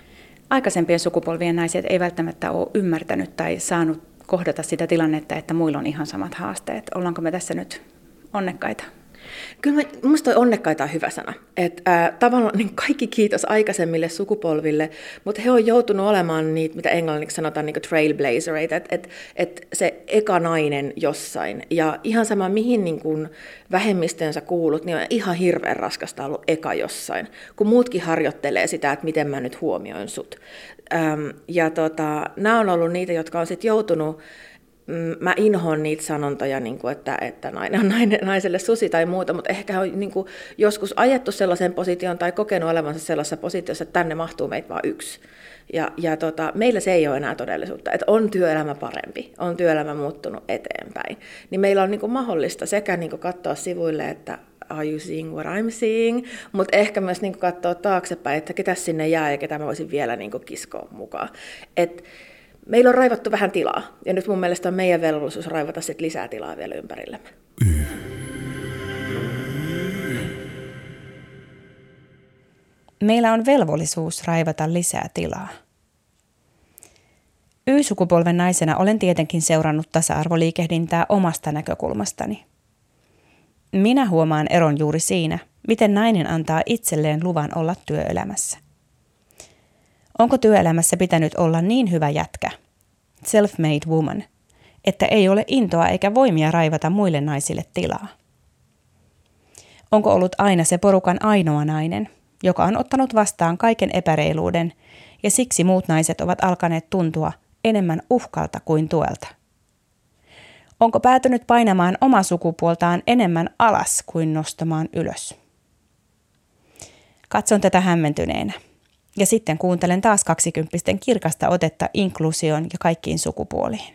Aikaisempien sukupolvien naiset ei välttämättä ole ymmärtänyt tai saanut kohdata sitä tilannetta, että muilla on ihan samat haasteet. Ollaanko me tässä nyt onnekkaita? Kyllä minusta toi onnekkaita on hyvä sana. Et, ää, tavallaan niin kaikki kiitos aikaisemmille sukupolville, mutta he on joutunut olemaan niitä, mitä englanniksi sanotaan, niin trailblazereita, että et, et se eka nainen jossain. Ja ihan sama, mihin niin kuin vähemmistönsä kuulut, niin on ihan hirveän raskasta ollut eka jossain, kun muutkin harjoittelee sitä, että miten mä nyt huomioin sut. Ähm, ja tota, nämä on ollut niitä, jotka on sitten joutunut mä inhoon niitä sanontoja, niin että, että nainen on nainen, naiselle susi tai muuta, mutta ehkä on niin kuin, joskus ajettu sellaisen position tai kokenut olevansa sellaisessa positiossa, että tänne mahtuu meitä vain yksi. Ja, ja tota, meillä se ei ole enää todellisuutta, että on työelämä parempi, on työelämä muuttunut eteenpäin. Niin meillä on niin kuin mahdollista sekä niin kuin katsoa sivuille, että are you seeing what I'm seeing, mutta ehkä myös niin kuin katsoa taaksepäin, että ketä sinne jää ja ketä mä voisin vielä niin kuin kiskoa mukaan. Et, meillä on raivattu vähän tilaa, ja nyt mun mielestä on meidän velvollisuus raivata sit lisää tilaa vielä ympärillemme. Meillä on velvollisuus raivata lisää tilaa. Y-sukupolven naisena olen tietenkin seurannut tasa-arvoliikehdintää omasta näkökulmastani. Minä huomaan eron juuri siinä, miten nainen antaa itselleen luvan olla työelämässä. Onko työelämässä pitänyt olla niin hyvä jätkä, self-made woman, että ei ole intoa eikä voimia raivata muille naisille tilaa? Onko ollut aina se porukan ainoa nainen, joka on ottanut vastaan kaiken epäreiluuden ja siksi muut naiset ovat alkaneet tuntua enemmän uhkalta kuin tuelta? Onko päätynyt painamaan omaa sukupuoltaan enemmän alas kuin nostamaan ylös? Katson tätä hämmentyneenä. Ja sitten kuuntelen taas kaksikymppisten kirkasta otetta inkluusioon ja kaikkiin sukupuoliin.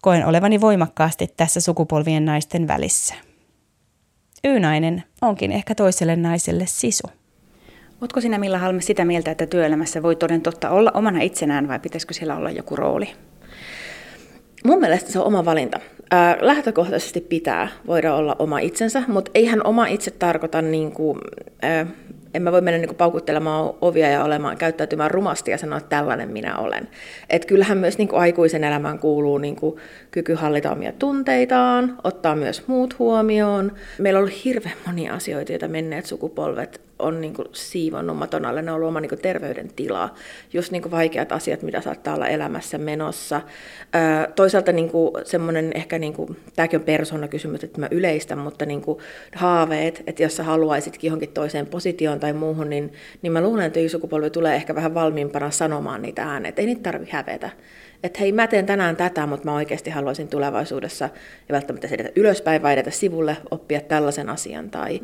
Koen olevani voimakkaasti tässä sukupolvien naisten välissä. Y-nainen onkin ehkä toiselle naiselle sisu. Oletko sinä Milla Halme sitä mieltä, että työelämässä voi toden totta olla omana itsenään vai pitäisikö siellä olla joku rooli? Mun mielestä se on oma valinta. Lähtökohtaisesti pitää voida olla oma itsensä, mutta eihän oma itse tarkoita niin kuin, en mä voi mennä niin paukuttelemaan ovia ja olemaan, käyttäytymään rumasti ja sanoa, että tällainen minä olen. Et kyllähän myös niin aikuisen elämään kuuluu niin kyky hallita omia tunteitaan, ottaa myös muut huomioon. Meillä on ollut hirveän monia asioita, joita menneet sukupolvet on niin kuin siivonnut maton alle, ne on ollut oma niin kuin terveydentila, just niin kuin vaikeat asiat, mitä saattaa olla elämässä menossa. Öö, toisaalta niin kuin semmoinen ehkä, niin kuin, tämäkin on persoonakysymys, että mä yleistän, mutta niin kuin haaveet, että jos sä haluaisitkin johonkin toiseen positioon tai muuhun, niin, niin mä luulen, että sukupolvi tulee ehkä vähän valmiimpana sanomaan niitä ääneen, että ei niitä tarvitse hävetä että hei mä teen tänään tätä, mutta mä oikeasti haluaisin tulevaisuudessa ja välttämättä edetä ylöspäin vai edetä sivulle, oppia tällaisen asian. Tai,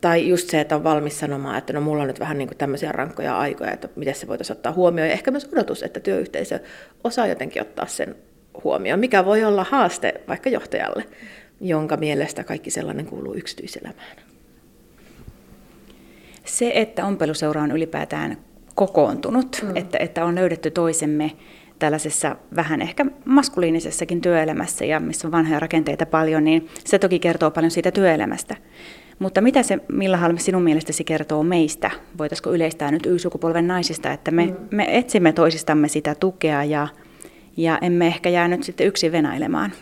tai just se, että on valmis sanomaan, että no mulla on nyt vähän niin kuin tämmöisiä rankkoja aikoja, että miten se voitaisiin ottaa huomioon. Ja ehkä myös odotus, että työyhteisö osaa jotenkin ottaa sen huomioon, mikä voi olla haaste vaikka johtajalle, jonka mielestä kaikki sellainen kuuluu yksityiselämään. Se, että ompeluseura on ylipäätään kokoontunut, mm. että, että on löydetty toisemme tällaisessa vähän ehkä maskuliinisessakin työelämässä ja missä on vanhoja rakenteita paljon, niin se toki kertoo paljon siitä työelämästä. Mutta mitä se Milla Halme sinun mielestäsi kertoo meistä? Voitaisiko yleistää nyt Y-sukupolven naisista, että me, mm. me etsimme toisistamme sitä tukea ja, ja emme ehkä jää nyt sitten yksin venailemaan?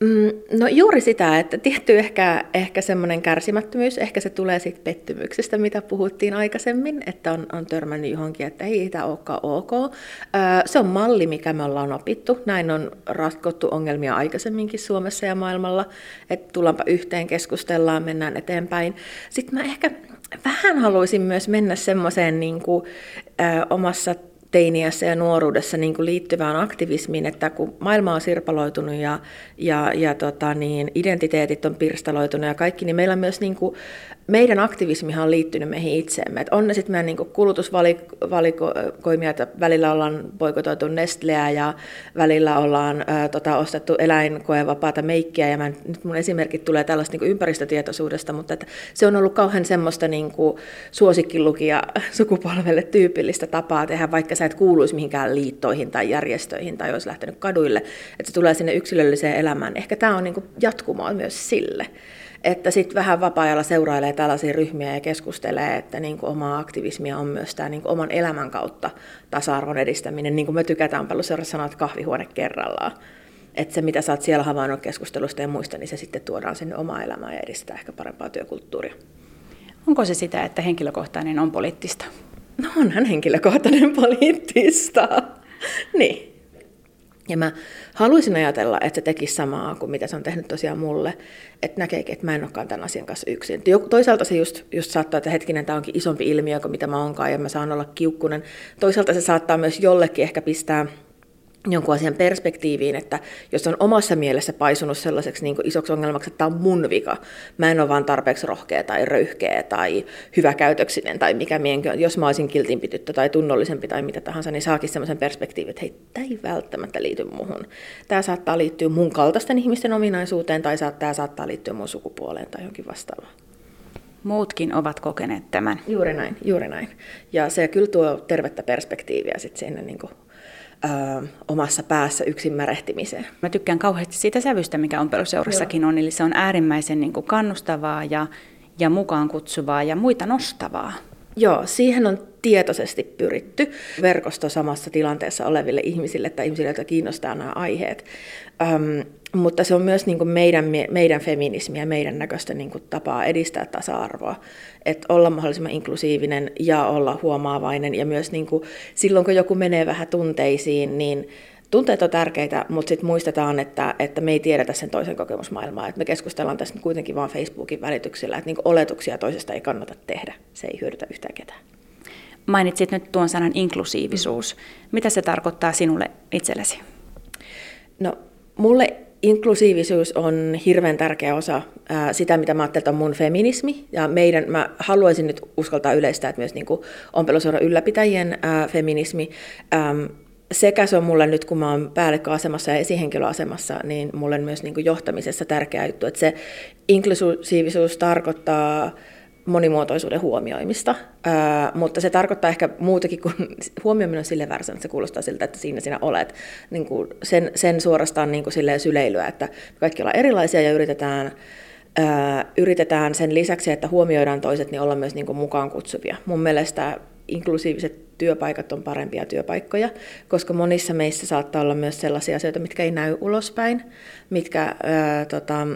Mm, no juuri sitä, että tietty ehkä, ehkä semmoinen kärsimättömyys, ehkä se tulee siitä pettymyksestä, mitä puhuttiin aikaisemmin, että on, on törmännyt johonkin, että ei tämä olekaan ok. Se on malli, mikä me ollaan opittu. Näin on ratkottu ongelmia aikaisemminkin Suomessa ja maailmalla, että tullaanpa yhteen, keskustellaan, mennään eteenpäin. Sitten mä ehkä vähän haluaisin myös mennä semmoiseen niin kuin, omassa teiniässä ja nuoruudessa niin kuin liittyvään aktivismiin, että kun maailma on sirpaloitunut ja, ja, ja tota niin, identiteetit on pirstaloitunut ja kaikki, niin meillä on myös niin kuin meidän aktivismihan on liittynyt meihin itseemme. Et on ne sitten meidän niin kulutusvalikoimia, että välillä ollaan poikotoitu Nestleä ja välillä ollaan ää, tota, ostettu eläinkoevapaata meikkiä. Ja mä, nyt mun esimerkit tulee tällaista niin ympäristötietoisuudesta, mutta että se on ollut kauhean semmoista niin suosikkilukia sukupolvelle tyypillistä tapaa tehdä, vaikka sä et kuuluisi mihinkään liittoihin tai järjestöihin tai olisi lähtenyt kaduille. Että se tulee sinne yksilölliseen elämään. Ehkä tämä on niin jatkumoa myös sille että sitten vähän vapaa-ajalla seurailee tällaisia ryhmiä ja keskustelee, että niin kuin omaa aktivismia on myös tämä niin kuin oman elämän kautta tasa-arvon edistäminen. Niin kuin me tykätään paljon seurata sanoa, että kahvihuone kerrallaan. Että se, mitä sä oot siellä havainnut keskustelusta ja muista, niin se sitten tuodaan sinne omaa elämään ja edistää ehkä parempaa työkulttuuria. Onko se sitä, että henkilökohtainen on poliittista? No onhan henkilökohtainen poliittista. niin. Ja mä haluaisin ajatella, että se tekisi samaa kuin mitä se on tehnyt tosiaan mulle, että näkeekin, että mä en olekaan tämän asian kanssa yksin. Toisaalta se just, just saattaa, että hetkinen, tämä onkin isompi ilmiö kuin mitä mä onkaan ja mä saan olla kiukkunen. Toisaalta se saattaa myös jollekin ehkä pistää jonkun asian perspektiiviin, että jos on omassa mielessä paisunut sellaiseksi niin isoksi ongelmaksi, että tämä on mun vika, mä en ole vaan tarpeeksi rohkea tai röyhkeä tai hyväkäytöksinen tai mikä mienkin, jos mä olisin kiltimpi tyttö tai tunnollisempi tai mitä tahansa, niin saakin sellaisen perspektiivin, että hei, tämä ei välttämättä liity muhun. Tämä saattaa liittyä mun kaltaisten ihmisten ominaisuuteen tai tämä saattaa liittyä mun sukupuoleen tai johonkin vastaavaan. Muutkin ovat kokeneet tämän. Juuri näin, juuri näin. Ja se kyllä tuo tervettä perspektiiviä sitten sinne niin ö, omassa päässä yksin märehtimiseen. Mä tykkään kauheasti siitä sävystä, mikä ompeluseurassakin on, eli se on äärimmäisen niin kuin kannustavaa ja, ja mukaan kutsuvaa ja muita nostavaa. Joo, siihen on tietoisesti pyritty verkosto samassa tilanteessa oleville ihmisille tai ihmisille, joita kiinnostaa nämä aiheet. Öm, mutta se on myös niin kuin meidän, meidän feminismiä, meidän näköistä niin kuin tapaa edistää tasa-arvoa. Että olla mahdollisimman inklusiivinen ja olla huomaavainen. Ja myös niin kuin, silloin, kun joku menee vähän tunteisiin, niin tunteet on tärkeitä, mutta sitten muistetaan, että, että me ei tiedetä sen toisen kokemusmaailmaa. Että me keskustellaan tästä kuitenkin vain Facebookin välityksellä, että niin oletuksia toisesta ei kannata tehdä. Se ei hyödytä yhtään ketään. Mainitsit nyt tuon sanan inklusiivisuus. Mitä se tarkoittaa sinulle itsellesi? No, mulle inklusiivisuus on hirveän tärkeä osa ää, sitä, mitä mä ajattelen, että on mun feminismi. Ja meidän, mä haluaisin nyt uskaltaa yleistää, että myös niin ompeluseuran ylläpitäjien ää, feminismi. Äm, sekä se on mulle nyt, kun mä oon päällikköasemassa ja esihenkilöasemassa, niin mulle myös niin johtamisessa tärkeä juttu, että se inklusiivisuus tarkoittaa monimuotoisuuden huomioimista, ää, mutta se tarkoittaa ehkä muutakin kuin huomioiminen on sille väärässä, että se kuulostaa siltä, että siinä sinä olet. Niin kuin sen, sen suorastaan niin kuin syleilyä, että kaikki ollaan erilaisia ja yritetään, ää, yritetään sen lisäksi, että huomioidaan toiset, niin olla myös niin kuin mukaan kutsuvia. Mun mielestä inklusiiviset työpaikat on parempia työpaikkoja, koska monissa meissä saattaa olla myös sellaisia asioita, mitkä ei näy ulospäin, mitkä ää, tota,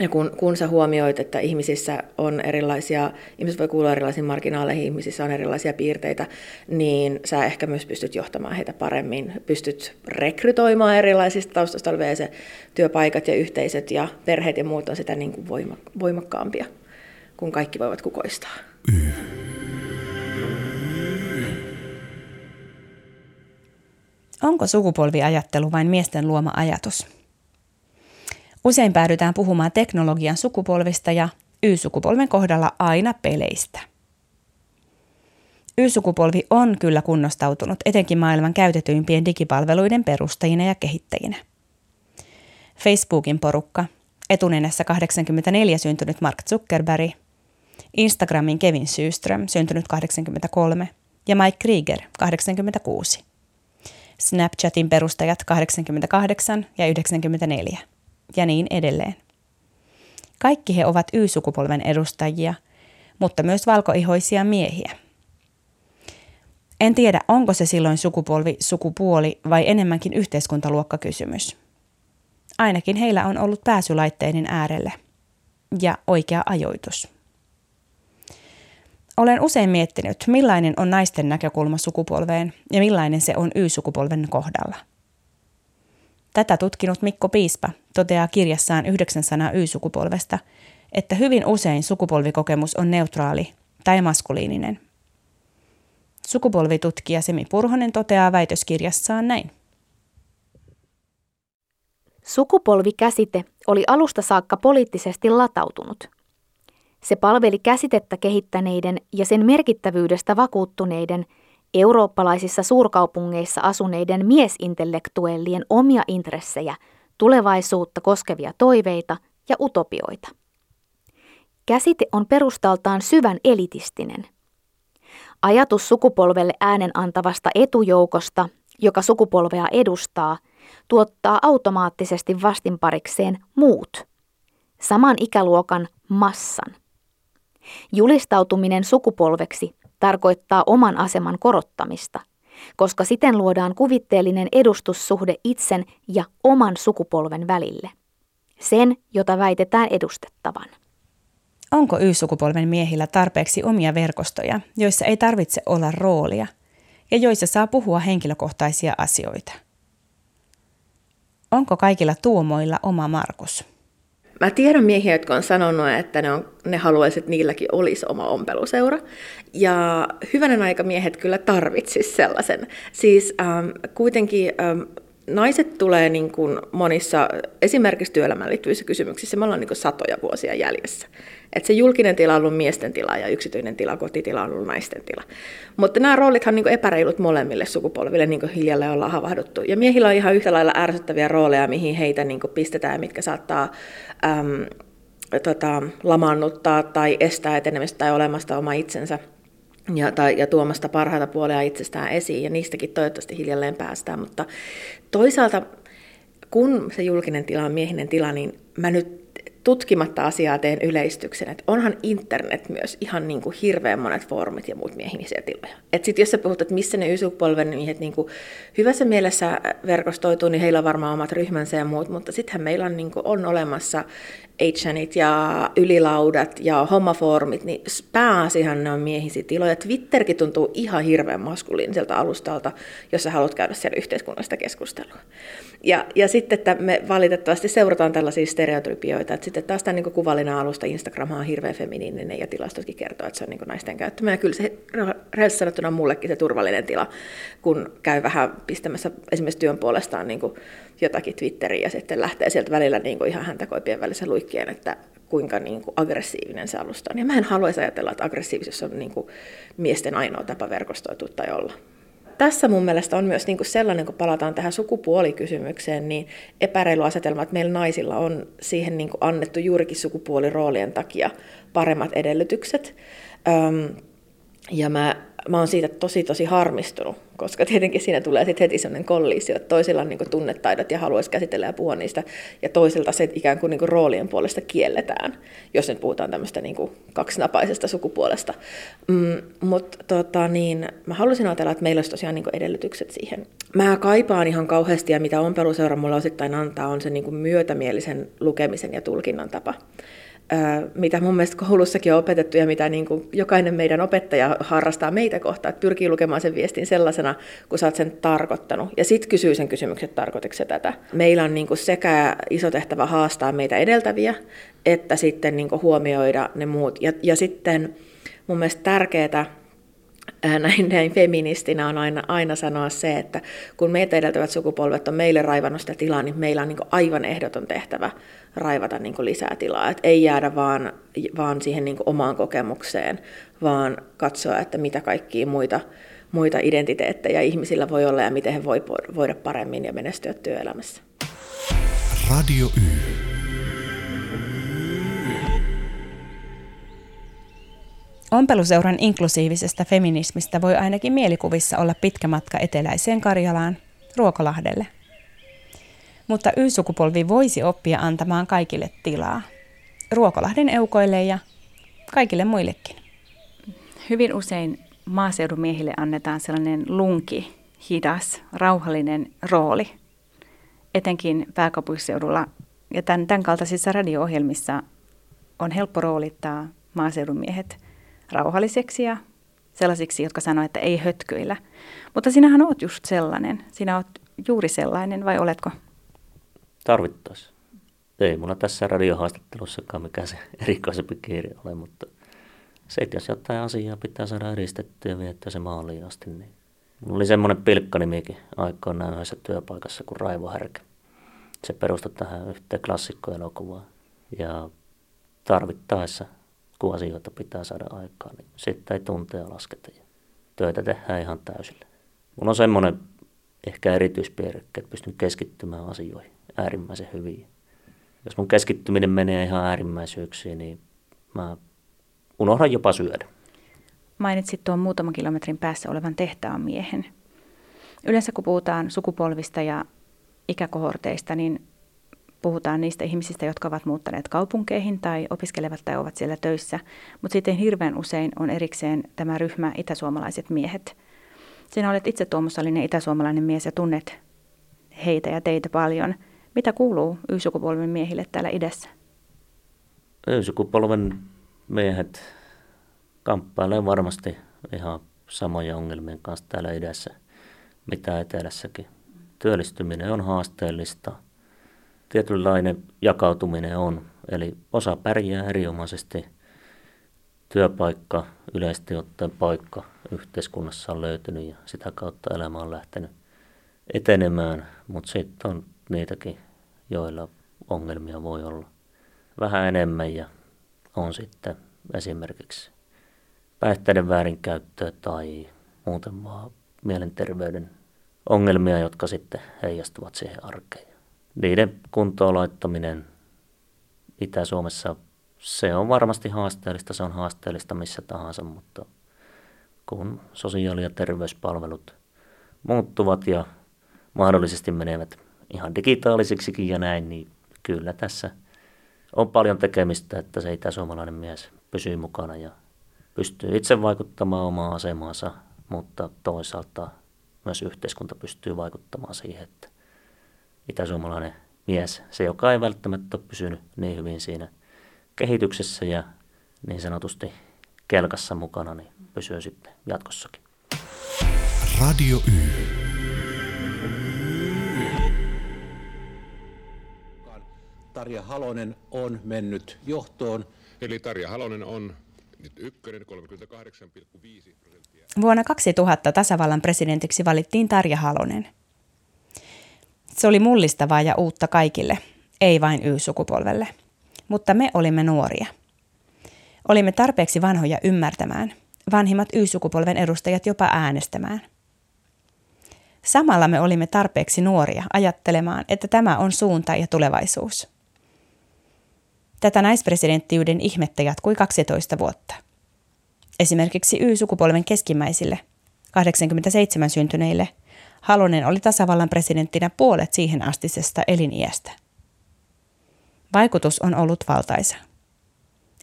ja kun, kun sä huomioit, että ihmisissä on erilaisia, ihmiset voi kuulla erilaisiin marginaaleihin, ihmisissä on erilaisia piirteitä, niin sä ehkä myös pystyt johtamaan heitä paremmin, pystyt rekrytoimaan erilaisista taustoista olevia se työpaikat ja yhteisöt ja perheet ja muut on sitä niin kuin voima, voimakkaampia, kun kaikki voivat kukoistaa. Onko sukupolviajattelu vain miesten luoma ajatus? Usein päädytään puhumaan teknologian sukupolvista ja Y-sukupolven kohdalla aina peleistä. Y-sukupolvi on kyllä kunnostautunut etenkin maailman käytetyimpien digipalveluiden perustajina ja kehittäjinä. Facebookin porukka, etunenässä 84 syntynyt Mark Zuckerberg, Instagramin Kevin Syström, syntynyt 83, ja Mike Krieger, 86. Snapchatin perustajat 88 ja 94 ja niin edelleen. Kaikki he ovat Y-sukupolven edustajia, mutta myös valkoihoisia miehiä. En tiedä, onko se silloin sukupolvi, sukupuoli vai enemmänkin yhteiskuntaluokkakysymys. Ainakin heillä on ollut pääsylaitteiden äärelle. Ja oikea ajoitus. Olen usein miettinyt, millainen on naisten näkökulma sukupolveen ja millainen se on Y-sukupolven kohdalla. Tätä tutkinut Mikko Piispa toteaa kirjassaan 900 Y-sukupolvesta, että hyvin usein sukupolvikokemus on neutraali tai maskuliininen. Sukupolvitutkija Semi Purhonen toteaa väitöskirjassaan näin. Sukupolvikäsite oli alusta saakka poliittisesti latautunut – se palveli käsitettä kehittäneiden ja sen merkittävyydestä vakuuttuneiden eurooppalaisissa suurkaupungeissa asuneiden miesintellektuellien omia intressejä, tulevaisuutta koskevia toiveita ja utopioita. Käsite on perustaltaan syvän elitistinen. Ajatus sukupolvelle äänen antavasta etujoukosta, joka sukupolvea edustaa, tuottaa automaattisesti vastinparikseen muut, saman ikäluokan massan. Julistautuminen sukupolveksi tarkoittaa oman aseman korottamista, koska siten luodaan kuvitteellinen edustussuhde itsen ja oman sukupolven välille. Sen, jota väitetään edustettavan. Onko Y-sukupolven miehillä tarpeeksi omia verkostoja, joissa ei tarvitse olla roolia ja joissa saa puhua henkilökohtaisia asioita? Onko kaikilla tuomoilla oma Markus? Mä tiedän miehiä, jotka on sanonut, että ne, on, ne haluaisivat, että niilläkin olisi oma ompeluseura. Ja hyvänen aika miehet kyllä tarvitsisi sellaisen. Siis ähm, kuitenkin ähm, naiset tulee niin kuin monissa esimerkiksi työelämään liittyvissä kysymyksissä, me ollaan niin kuin satoja vuosia jäljessä. Et se julkinen tila on ollut miesten tila ja yksityinen tila, kotitila on ollut naisten tila. Mutta nämä roolithan on niin epäreilut molemmille sukupolville, niin kuin hiljalleen ollaan havahduttu. Ja miehillä on ihan yhtä lailla ärsyttäviä rooleja, mihin heitä niin pistetään, mitkä saattaa äm, tota, lamaannuttaa tai estää etenemistä tai olemasta oma itsensä ja, tai, ja tuomasta parhaita puolia itsestään esiin, ja niistäkin toivottavasti hiljalleen päästään. Mutta toisaalta, kun se julkinen tila on miehinen tila, niin mä nyt tutkimatta asiaa teen yleistyksen, että onhan internet myös ihan niin kuin hirveän monet foorumit ja muut miehisiä tiloja. Että sitten jos sä puhut, että missä ne ysukupolven miehet niin kuin hyvässä mielessä verkostoituu, niin heillä on varmaan omat ryhmänsä ja muut, mutta sittenhän meillä on, niin kuin, on olemassa Actionit ja ylilaudat ja hommafoorumit, niin pääasihan ne on miehisiä tiloja. Twitterkin tuntuu ihan hirveän maskuliiniselta alustalta, jos sä haluat käydä siellä yhteiskunnallista keskustelua. Ja, ja sitten, että me valitettavasti seurataan tällaisia stereotypioita, että sitten taas tämä niin kuvallinen alusta Instagram on hirveän feminiininen ja tilastotkin kertoo, että se on niin naisten käyttämä. Ja kyllä se rehellisesti sanottuna on mullekin se turvallinen tila, kun käy vähän pistämässä esimerkiksi työn puolestaan niin jotakin Twitteriin ja sitten lähtee sieltä välillä niin ihan häntä koipien välissä luikkien, että kuinka niin kuin aggressiivinen se alusta on. Ja mä en haluaisi ajatella, että aggressiivisuus on niin kuin miesten ainoa tapa verkostoitua tai olla. Tässä mun mielestä on myös niin kuin sellainen, kun palataan tähän sukupuolikysymykseen, niin epäreilu asetelma, että meillä naisilla on siihen niin kuin annettu juurikin sukupuoliroolien takia paremmat edellytykset. Öm, ja mä mä oon siitä tosi tosi harmistunut, koska tietenkin siinä tulee sitten heti sellainen kollisio, että toisilla on niin tunnetaidot ja haluaisi käsitellä ja puhua niistä, ja toisilta se ikään kuin, niin kuin roolien puolesta kielletään, jos nyt puhutaan tämmöistä niin kaksinapaisesta sukupuolesta. Mm, Mutta tota, niin, mä halusin ajatella, että meillä olisi tosiaan niin edellytykset siihen. Mä kaipaan ihan kauheasti, ja mitä ompeluseura mulle osittain antaa, on se niin kuin myötämielisen lukemisen ja tulkinnan tapa mitä mun mielestä koulussakin on opetettu ja mitä niin kuin jokainen meidän opettaja harrastaa meitä kohtaan, että pyrkii lukemaan sen viestin sellaisena, kun sä oot sen tarkoittanut. Ja sitten kysyy sen kysymyksen, että tarkoitiko se tätä. Meillä on niin kuin sekä iso tehtävä haastaa meitä edeltäviä, että sitten niin kuin huomioida ne muut. Ja, ja sitten mun mielestä tärkeää, näin, näin feministinä on aina, aina sanoa se, että kun meitä edeltävät sukupolvet on meille raivannut sitä tilaa, niin meillä on niin aivan ehdoton tehtävä raivata niin lisää tilaa. Et ei jäädä vaan, vaan siihen niin omaan kokemukseen, vaan katsoa, että mitä kaikkia muita, muita identiteettejä ihmisillä voi olla ja miten he voi voida paremmin ja menestyä työelämässä. Radio Y. Ompeluseuran inklusiivisesta feminismistä voi ainakin mielikuvissa olla pitkä matka eteläiseen Karjalaan, Ruokolahdelle. Mutta Y-sukupolvi voisi oppia antamaan kaikille tilaa. Ruokolahden eukoille ja kaikille muillekin. Hyvin usein maaseudun miehille annetaan sellainen lunki, hidas, rauhallinen rooli, etenkin pääkaupunkiseudulla. Ja tämän, tämän kaltaisissa radio-ohjelmissa on helppo roolittaa maaseudun miehet rauhalliseksi ja sellaisiksi, jotka sanoo, että ei hötkyillä. Mutta sinähän oot just sellainen. Sinä oot juuri sellainen, vai oletko? Tarvittaisiin. Ei mulla tässä radiohaastattelussakaan mikään se erikoisempi kiire ole, mutta se, että jos jotain asiaa pitää saada edistettyä ja viettyä se maaliin asti, niin mulla oli semmoinen pilkkanimikin aikoinaan yhdessä työpaikassa kuin Raivo Härkä. Se perustui tähän yhteen klassikkoelokuvaan ja tarvittaessa, kun asioita pitää saada aikaan, niin sitten ei tunteja lasketa ja töitä tehdään ihan täysillä. Mulla on semmoinen ehkä erityispiirre, että pystyn keskittymään asioihin äärimmäisen hyvin. Jos mun keskittyminen menee ihan äärimmäisyyksiin, niin mä unohdan jopa syödä. Mainitsit tuon muutaman kilometrin päässä olevan tehtaan miehen. Yleensä kun puhutaan sukupolvista ja ikäkohorteista, niin puhutaan niistä ihmisistä, jotka ovat muuttaneet kaupunkeihin tai opiskelevat tai ovat siellä töissä. Mutta sitten hirveän usein on erikseen tämä ryhmä itäsuomalaiset miehet. Sinä olet itse Tuomo Salinen itäsuomalainen mies ja tunnet heitä ja teitä paljon. Mitä kuuluu Y-sukupolven miehille täällä idässä? Y-sukupolven miehet kamppailee varmasti ihan samoja ongelmien kanssa täällä idässä, mitä etelässäkin. Työllistyminen on haasteellista. Tietynlainen jakautuminen on, eli osa pärjää erinomaisesti. Työpaikka, yleisesti ottaen paikka yhteiskunnassa on löytynyt ja sitä kautta elämä on lähtenyt etenemään, mutta sitten on niitäkin, joilla ongelmia voi olla vähän enemmän ja on sitten esimerkiksi päihteiden väärinkäyttöä tai muuten vaan mielenterveyden ongelmia, jotka sitten heijastuvat siihen arkeen. Niiden kuntoon laittaminen Itä-Suomessa, se on varmasti haasteellista, se on haasteellista missä tahansa, mutta kun sosiaali- ja terveyspalvelut muuttuvat ja mahdollisesti menevät ihan digitaalisiksikin ja näin, niin kyllä tässä on paljon tekemistä, että se itäsuomalainen mies pysyy mukana ja pystyy itse vaikuttamaan omaan asemaansa, mutta toisaalta myös yhteiskunta pystyy vaikuttamaan siihen, että itäsuomalainen mies, se joka ei välttämättä ole pysynyt niin hyvin siinä kehityksessä ja niin sanotusti kelkassa mukana, niin pysyy sitten jatkossakin. Radio Y. Tarja Halonen on mennyt johtoon. Eli Tarja Halonen on nyt ykkönen 38,5 prosenttia. Vuonna 2000 tasavallan presidentiksi valittiin Tarja Halonen. Se oli mullistavaa ja uutta kaikille, ei vain Y-sukupolvelle. Mutta me olimme nuoria. Olimme tarpeeksi vanhoja ymmärtämään, vanhimmat Y-sukupolven edustajat jopa äänestämään. Samalla me olimme tarpeeksi nuoria ajattelemaan, että tämä on suunta ja tulevaisuus. Tätä naispresidenttiyden ihmettä jatkui 12 vuotta. Esimerkiksi Y-sukupolven keskimmäisille, 87 syntyneille, Halonen oli tasavallan presidenttinä puolet siihen astisesta eliniästä. Vaikutus on ollut valtaisa.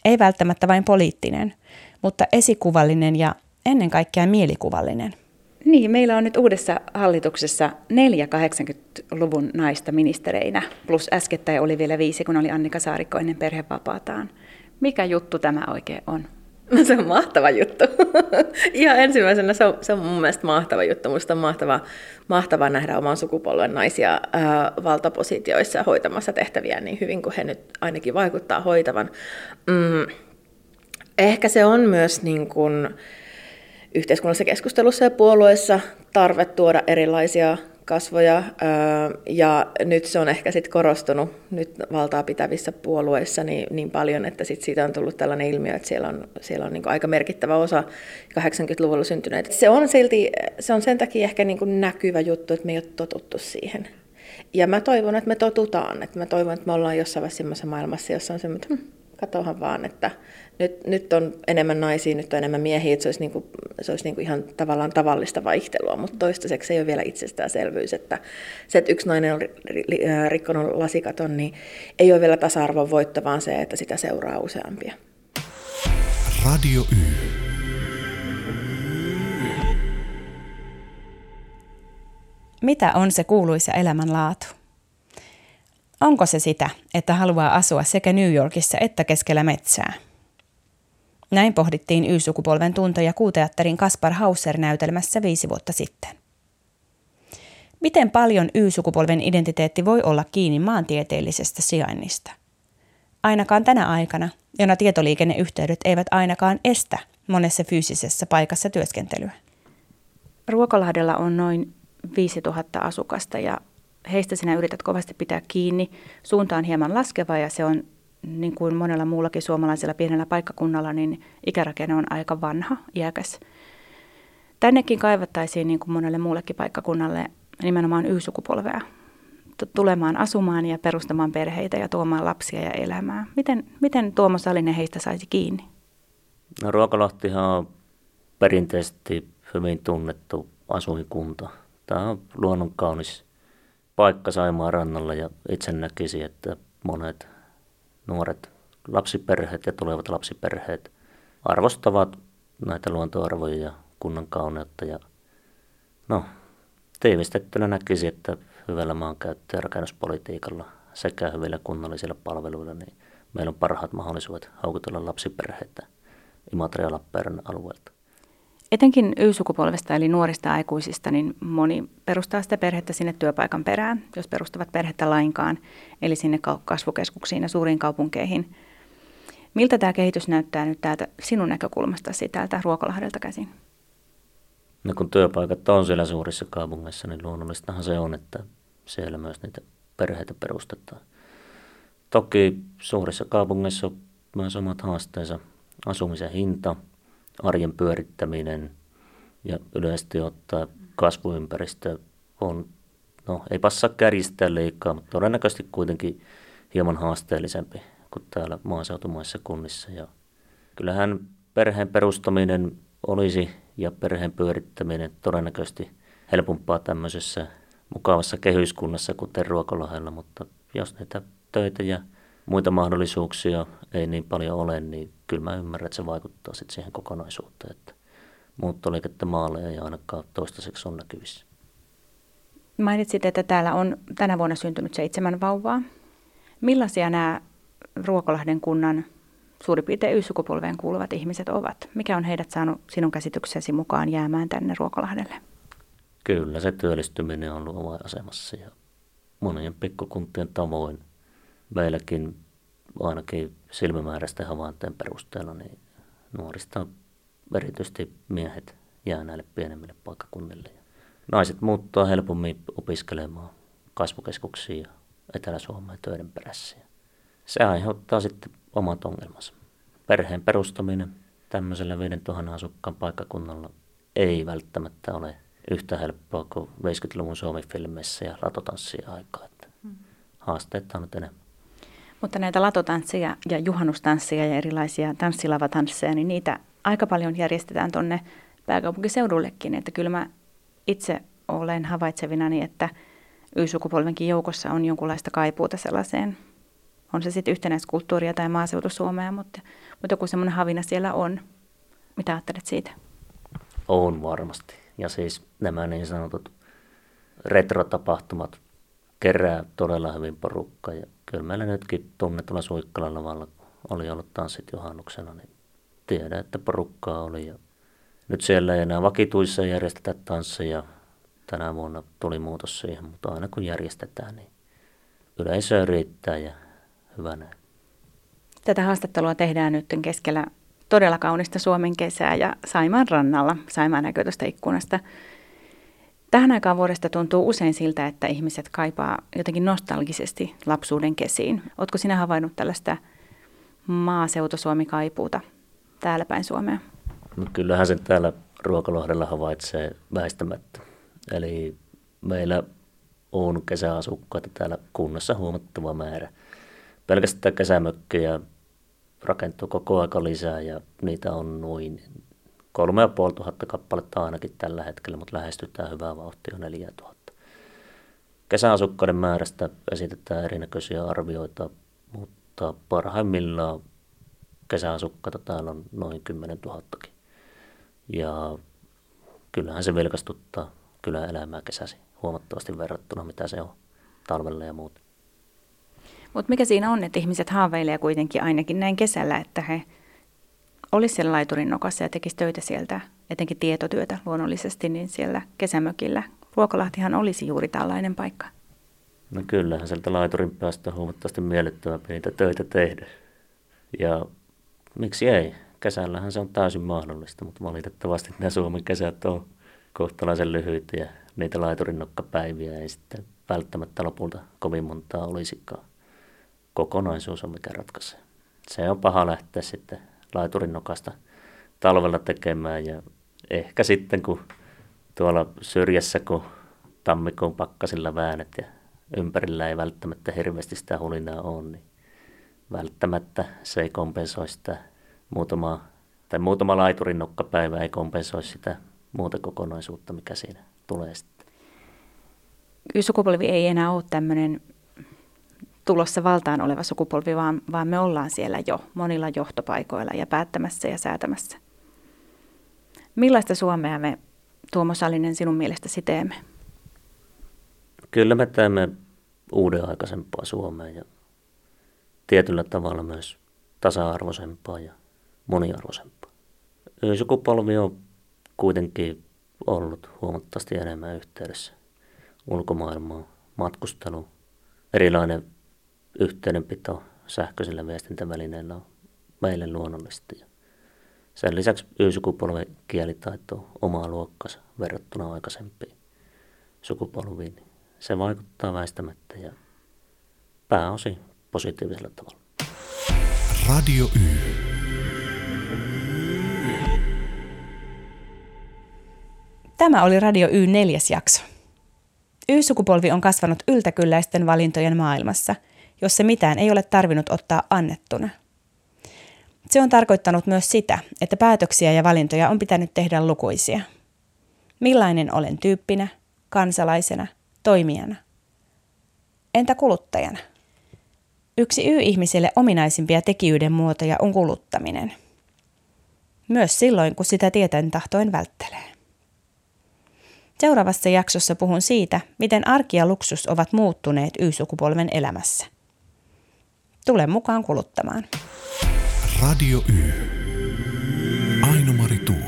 Ei välttämättä vain poliittinen, mutta esikuvallinen ja ennen kaikkea mielikuvallinen – niin, meillä on nyt uudessa hallituksessa neljä 80-luvun naista ministereinä, plus äskettäin oli vielä viisi, kun oli Annika Saarikko ennen perhevapaataan. Mikä juttu tämä oikein on? No se on mahtava juttu. Ihan ensimmäisenä se on, se on mun mielestä mahtava juttu. Musta on mahtava, mahtava nähdä oman sukupolven naisia ää, valtapositioissa hoitamassa tehtäviä niin hyvin kuin he nyt ainakin vaikuttaa hoitavan. Mm, ehkä se on myös niin kuin, yhteiskunnallisessa keskustelussa ja puolueissa tarve tuoda erilaisia kasvoja, ja nyt se on ehkä sitten korostunut nyt valtaa pitävissä puolueissa niin, niin paljon, että sit siitä on tullut tällainen ilmiö, että siellä on, siellä on niin aika merkittävä osa 80-luvulla syntyneitä. Se on silti, se on sen takia ehkä niin näkyvä juttu, että me ei ole totuttu siihen. Ja mä toivon, että me totutaan, että mä toivon, että me ollaan jossain vaiheessa maailmassa, jossa on semmoinen, että hm, katohan vaan, että nyt, nyt on enemmän naisia, nyt on enemmän miehiä, että se olisi, niin kuin, se olisi niin kuin ihan tavallaan tavallista vaihtelua, mutta toistaiseksi ei ole vielä itsestäänselvyys, että se, että yksi nainen on rikkonut lasikaton, niin ei ole vielä tasa-arvon voitto, vaan se, että sitä seuraa useampia. Radio Y. Mitä on se kuuluisa elämänlaatu? Onko se sitä, että haluaa asua sekä New Yorkissa että keskellä metsää? Näin pohdittiin Y-sukupolven tuntoja kuuteatterin Kaspar Hauser-näytelmässä viisi vuotta sitten. Miten paljon Y-sukupolven identiteetti voi olla kiinni maantieteellisestä sijainnista? Ainakaan tänä aikana, jona tietoliikenneyhteydet eivät ainakaan estä monessa fyysisessä paikassa työskentelyä. Ruokolahdella on noin 5000 asukasta ja heistä sinä yrität kovasti pitää kiinni. Suunta on hieman laskeva ja se on niin kuin monella muullakin suomalaisella pienellä paikkakunnalla, niin ikärakenne on aika vanha, iäkäs. Tännekin kaivattaisiin niin kuin monelle muullekin paikkakunnalle nimenomaan Y-sukupolvea tulemaan asumaan ja perustamaan perheitä ja tuomaan lapsia ja elämää. Miten, miten Tuomo Salinen heistä saisi kiinni? No, Ruokalahtihan on perinteisesti hyvin tunnettu asuinkunta. Tämä on luonnon kaunis paikka Saimaan rannalla ja itse näkisin, että monet nuoret lapsiperheet ja tulevat lapsiperheet arvostavat näitä luontoarvoja ja kunnan kauneutta. Ja no, tiivistettynä näkisin, että hyvällä maankäyttö- ja rakennuspolitiikalla sekä hyvillä kunnallisilla palveluilla, niin meillä on parhaat mahdollisuudet haukutella lapsiperheitä Imatra ja Lappeenrannan alueelta. Etenkin Y-sukupolvesta eli nuorista aikuisista, niin moni perustaa sitä perhettä sinne työpaikan perään, jos perustavat perhettä lainkaan, eli sinne kasvukeskuksiin ja suuriin kaupunkeihin. Miltä tämä kehitys näyttää nyt täältä sinun näkökulmastasi täältä Ruokolahdelta käsin? No kun työpaikat on siellä suurissa kaupungeissa, niin luonnollistahan se on, että siellä myös niitä perheitä perustetaan. Toki suurissa kaupungeissa on myös omat haasteensa. Asumisen hinta, arjen pyörittäminen ja yleisesti ottaa kasvuympäristö on, no ei passa kärjistää liikaa, mutta todennäköisesti kuitenkin hieman haasteellisempi kuin täällä maaseutumaissa kunnissa. Ja kyllähän perheen perustaminen olisi ja perheen pyörittäminen todennäköisesti helpompaa tämmöisessä mukavassa kehyskunnassa, kuten Ruokolahella, mutta jos näitä töitä ja muita mahdollisuuksia ei niin paljon ole, niin kyllä mä ymmärrän, että se vaikuttaa sitten siihen kokonaisuuteen, että muuttoliikettä maalle ei ainakaan toistaiseksi on näkyvissä. Mainitsit, että täällä on tänä vuonna syntynyt seitsemän vauvaa. Millaisia nämä Ruokolahden kunnan suurin piirtein Y-sukupolveen kuuluvat ihmiset ovat? Mikä on heidät saanut sinun käsityksesi mukaan jäämään tänne Ruokolahdelle? Kyllä, se työllistyminen on ollut asemassa ja monien pikkukuntien tavoin meilläkin ainakin silmämääräisten havaintojen perusteella niin nuorista erityisesti miehet jää näille pienemmille paikkakunnille. Naiset muuttaa helpommin opiskelemaan kasvukeskuksiin ja Etelä-Suomeen töiden perässä. Se aiheuttaa sitten omat ongelmansa. Perheen perustaminen tämmöisellä 5000 asukkaan paikkakunnalla ei välttämättä ole yhtä helppoa kuin 50-luvun Suomi-filmeissä ja ratotanssien aikaa. Mm. haasteita on nyt enemmän. Mutta näitä latotansseja ja juhannustansseja ja erilaisia tanssilavatansseja, niin niitä aika paljon järjestetään tuonne pääkaupunkiseudullekin. Että kyllä mä itse olen havaitsevinani, että Y-sukupolvenkin joukossa on jonkunlaista kaipuuta sellaiseen, on se sitten yhtenäiskulttuuria tai maaseutusuomea, mutta, mutta joku semmoinen havina siellä on. Mitä ajattelet siitä? On varmasti. Ja siis nämä niin sanotut retrotapahtumat kerää todella hyvin porukkaa. Kyllä meillä nytkin tunnetulla Suikkalan lavalla oli ollut tanssit juhannuksena, niin tiedän, että porukkaa oli. Ja nyt siellä ei enää vakituissa järjestetä tansseja. Tänä vuonna tuli muutos siihen, mutta aina kun järjestetään, niin yleisöä riittää ja hyvä näin. Tätä haastattelua tehdään nyt keskellä todella kaunista Suomen kesää ja Saimaan rannalla, Saimaan tuosta ikkunasta. Tähän aikaan vuodesta tuntuu usein siltä, että ihmiset kaipaa jotenkin nostalgisesti lapsuuden kesiin. Oletko sinä havainnut tällaista maaseutu-Suomi-kaipuuta täällä päin Suomea? No kyllähän sen täällä Ruokalohdella havaitsee väistämättä. Eli meillä on kesäasukkaita täällä kunnassa huomattava määrä. Pelkästään kesämökkejä rakentuu koko aika lisää ja niitä on noin kolme ja puoli tuhatta kappaletta ainakin tällä hetkellä, mutta lähestytään hyvää vauhtia jo neljä tuhatta. Kesäasukkaiden määrästä esitetään erinäköisiä arvioita, mutta parhaimmillaan kesäasukkaita täällä on noin 10 000 Ja kyllähän se vilkastuttaa kyllä elämää kesäsi huomattavasti verrattuna mitä se on talvella ja muuta. Mutta mikä siinä on, että ihmiset haaveilee kuitenkin ainakin näin kesällä, että he olisi siellä laiturin nokassa ja tekisi töitä sieltä, etenkin tietotyötä luonnollisesti, niin siellä kesämökillä. Ruokalahtihan olisi juuri tällainen paikka. No kyllähän sieltä laiturin päästä huomattavasti miellyttävämpi niitä töitä tehdä. Ja miksi ei? Kesällähän se on täysin mahdollista, mutta valitettavasti nämä Suomen kesät on kohtalaisen lyhyitä ja niitä laiturinnokkapäiviä ei sitten välttämättä lopulta kovin montaa olisikaan. Kokonaisuus on mikä ratkaisee. Se on paha lähteä sitten laiturinnokasta talvella tekemään ja ehkä sitten kun tuolla syrjässä, kun tammikuun pakkasilla väänet ja ympärillä ei välttämättä hirveästi sitä hulinaa ole, niin välttämättä se ei kompensoi sitä muutama, tai muutama laiturin nokkapäivä ei kompensoi sitä muuta kokonaisuutta, mikä siinä tulee sitten. Y-sukupolvi ei enää ole tämmöinen tulossa valtaan oleva sukupolvi, vaan, vaan me ollaan siellä jo monilla johtopaikoilla ja päättämässä ja säätämässä. Millaista Suomea me, Tuomo Salinen, sinun mielestäsi teemme? Kyllä me teemme uuden aikaisempaa Suomea ja tietyllä tavalla myös tasa-arvoisempaa ja moniarvoisempaa. Sukupolvi on kuitenkin ollut huomattavasti enemmän yhteydessä ulkomaailmaan, matkustelu, erilainen yhteydenpito sähköisillä viestintävälineillä on meille luonnollista. Sen lisäksi Y-sukupolven kielitaito on omaa luokkansa verrattuna aikaisempiin sukupolviin. Se vaikuttaa väistämättä ja pääosin positiivisella tavalla. Radio Y. Tämä oli Radio Y neljäs jakso. Y-sukupolvi on kasvanut yltäkylläisten valintojen maailmassa, jossa mitään ei ole tarvinnut ottaa annettuna. Se on tarkoittanut myös sitä, että päätöksiä ja valintoja on pitänyt tehdä lukuisia. Millainen olen tyyppinä, kansalaisena, toimijana? Entä kuluttajana? Yksi Y-ihmiselle ominaisimpia tekijyyden muotoja on kuluttaminen. Myös silloin, kun sitä tieten tahtoen välttelee. Seuraavassa jaksossa puhun siitä, miten arki ja luksus ovat muuttuneet Y-sukupolven elämässä. Tule mukaan kuluttamaan. Radio Y. Aino-Mari Tuu.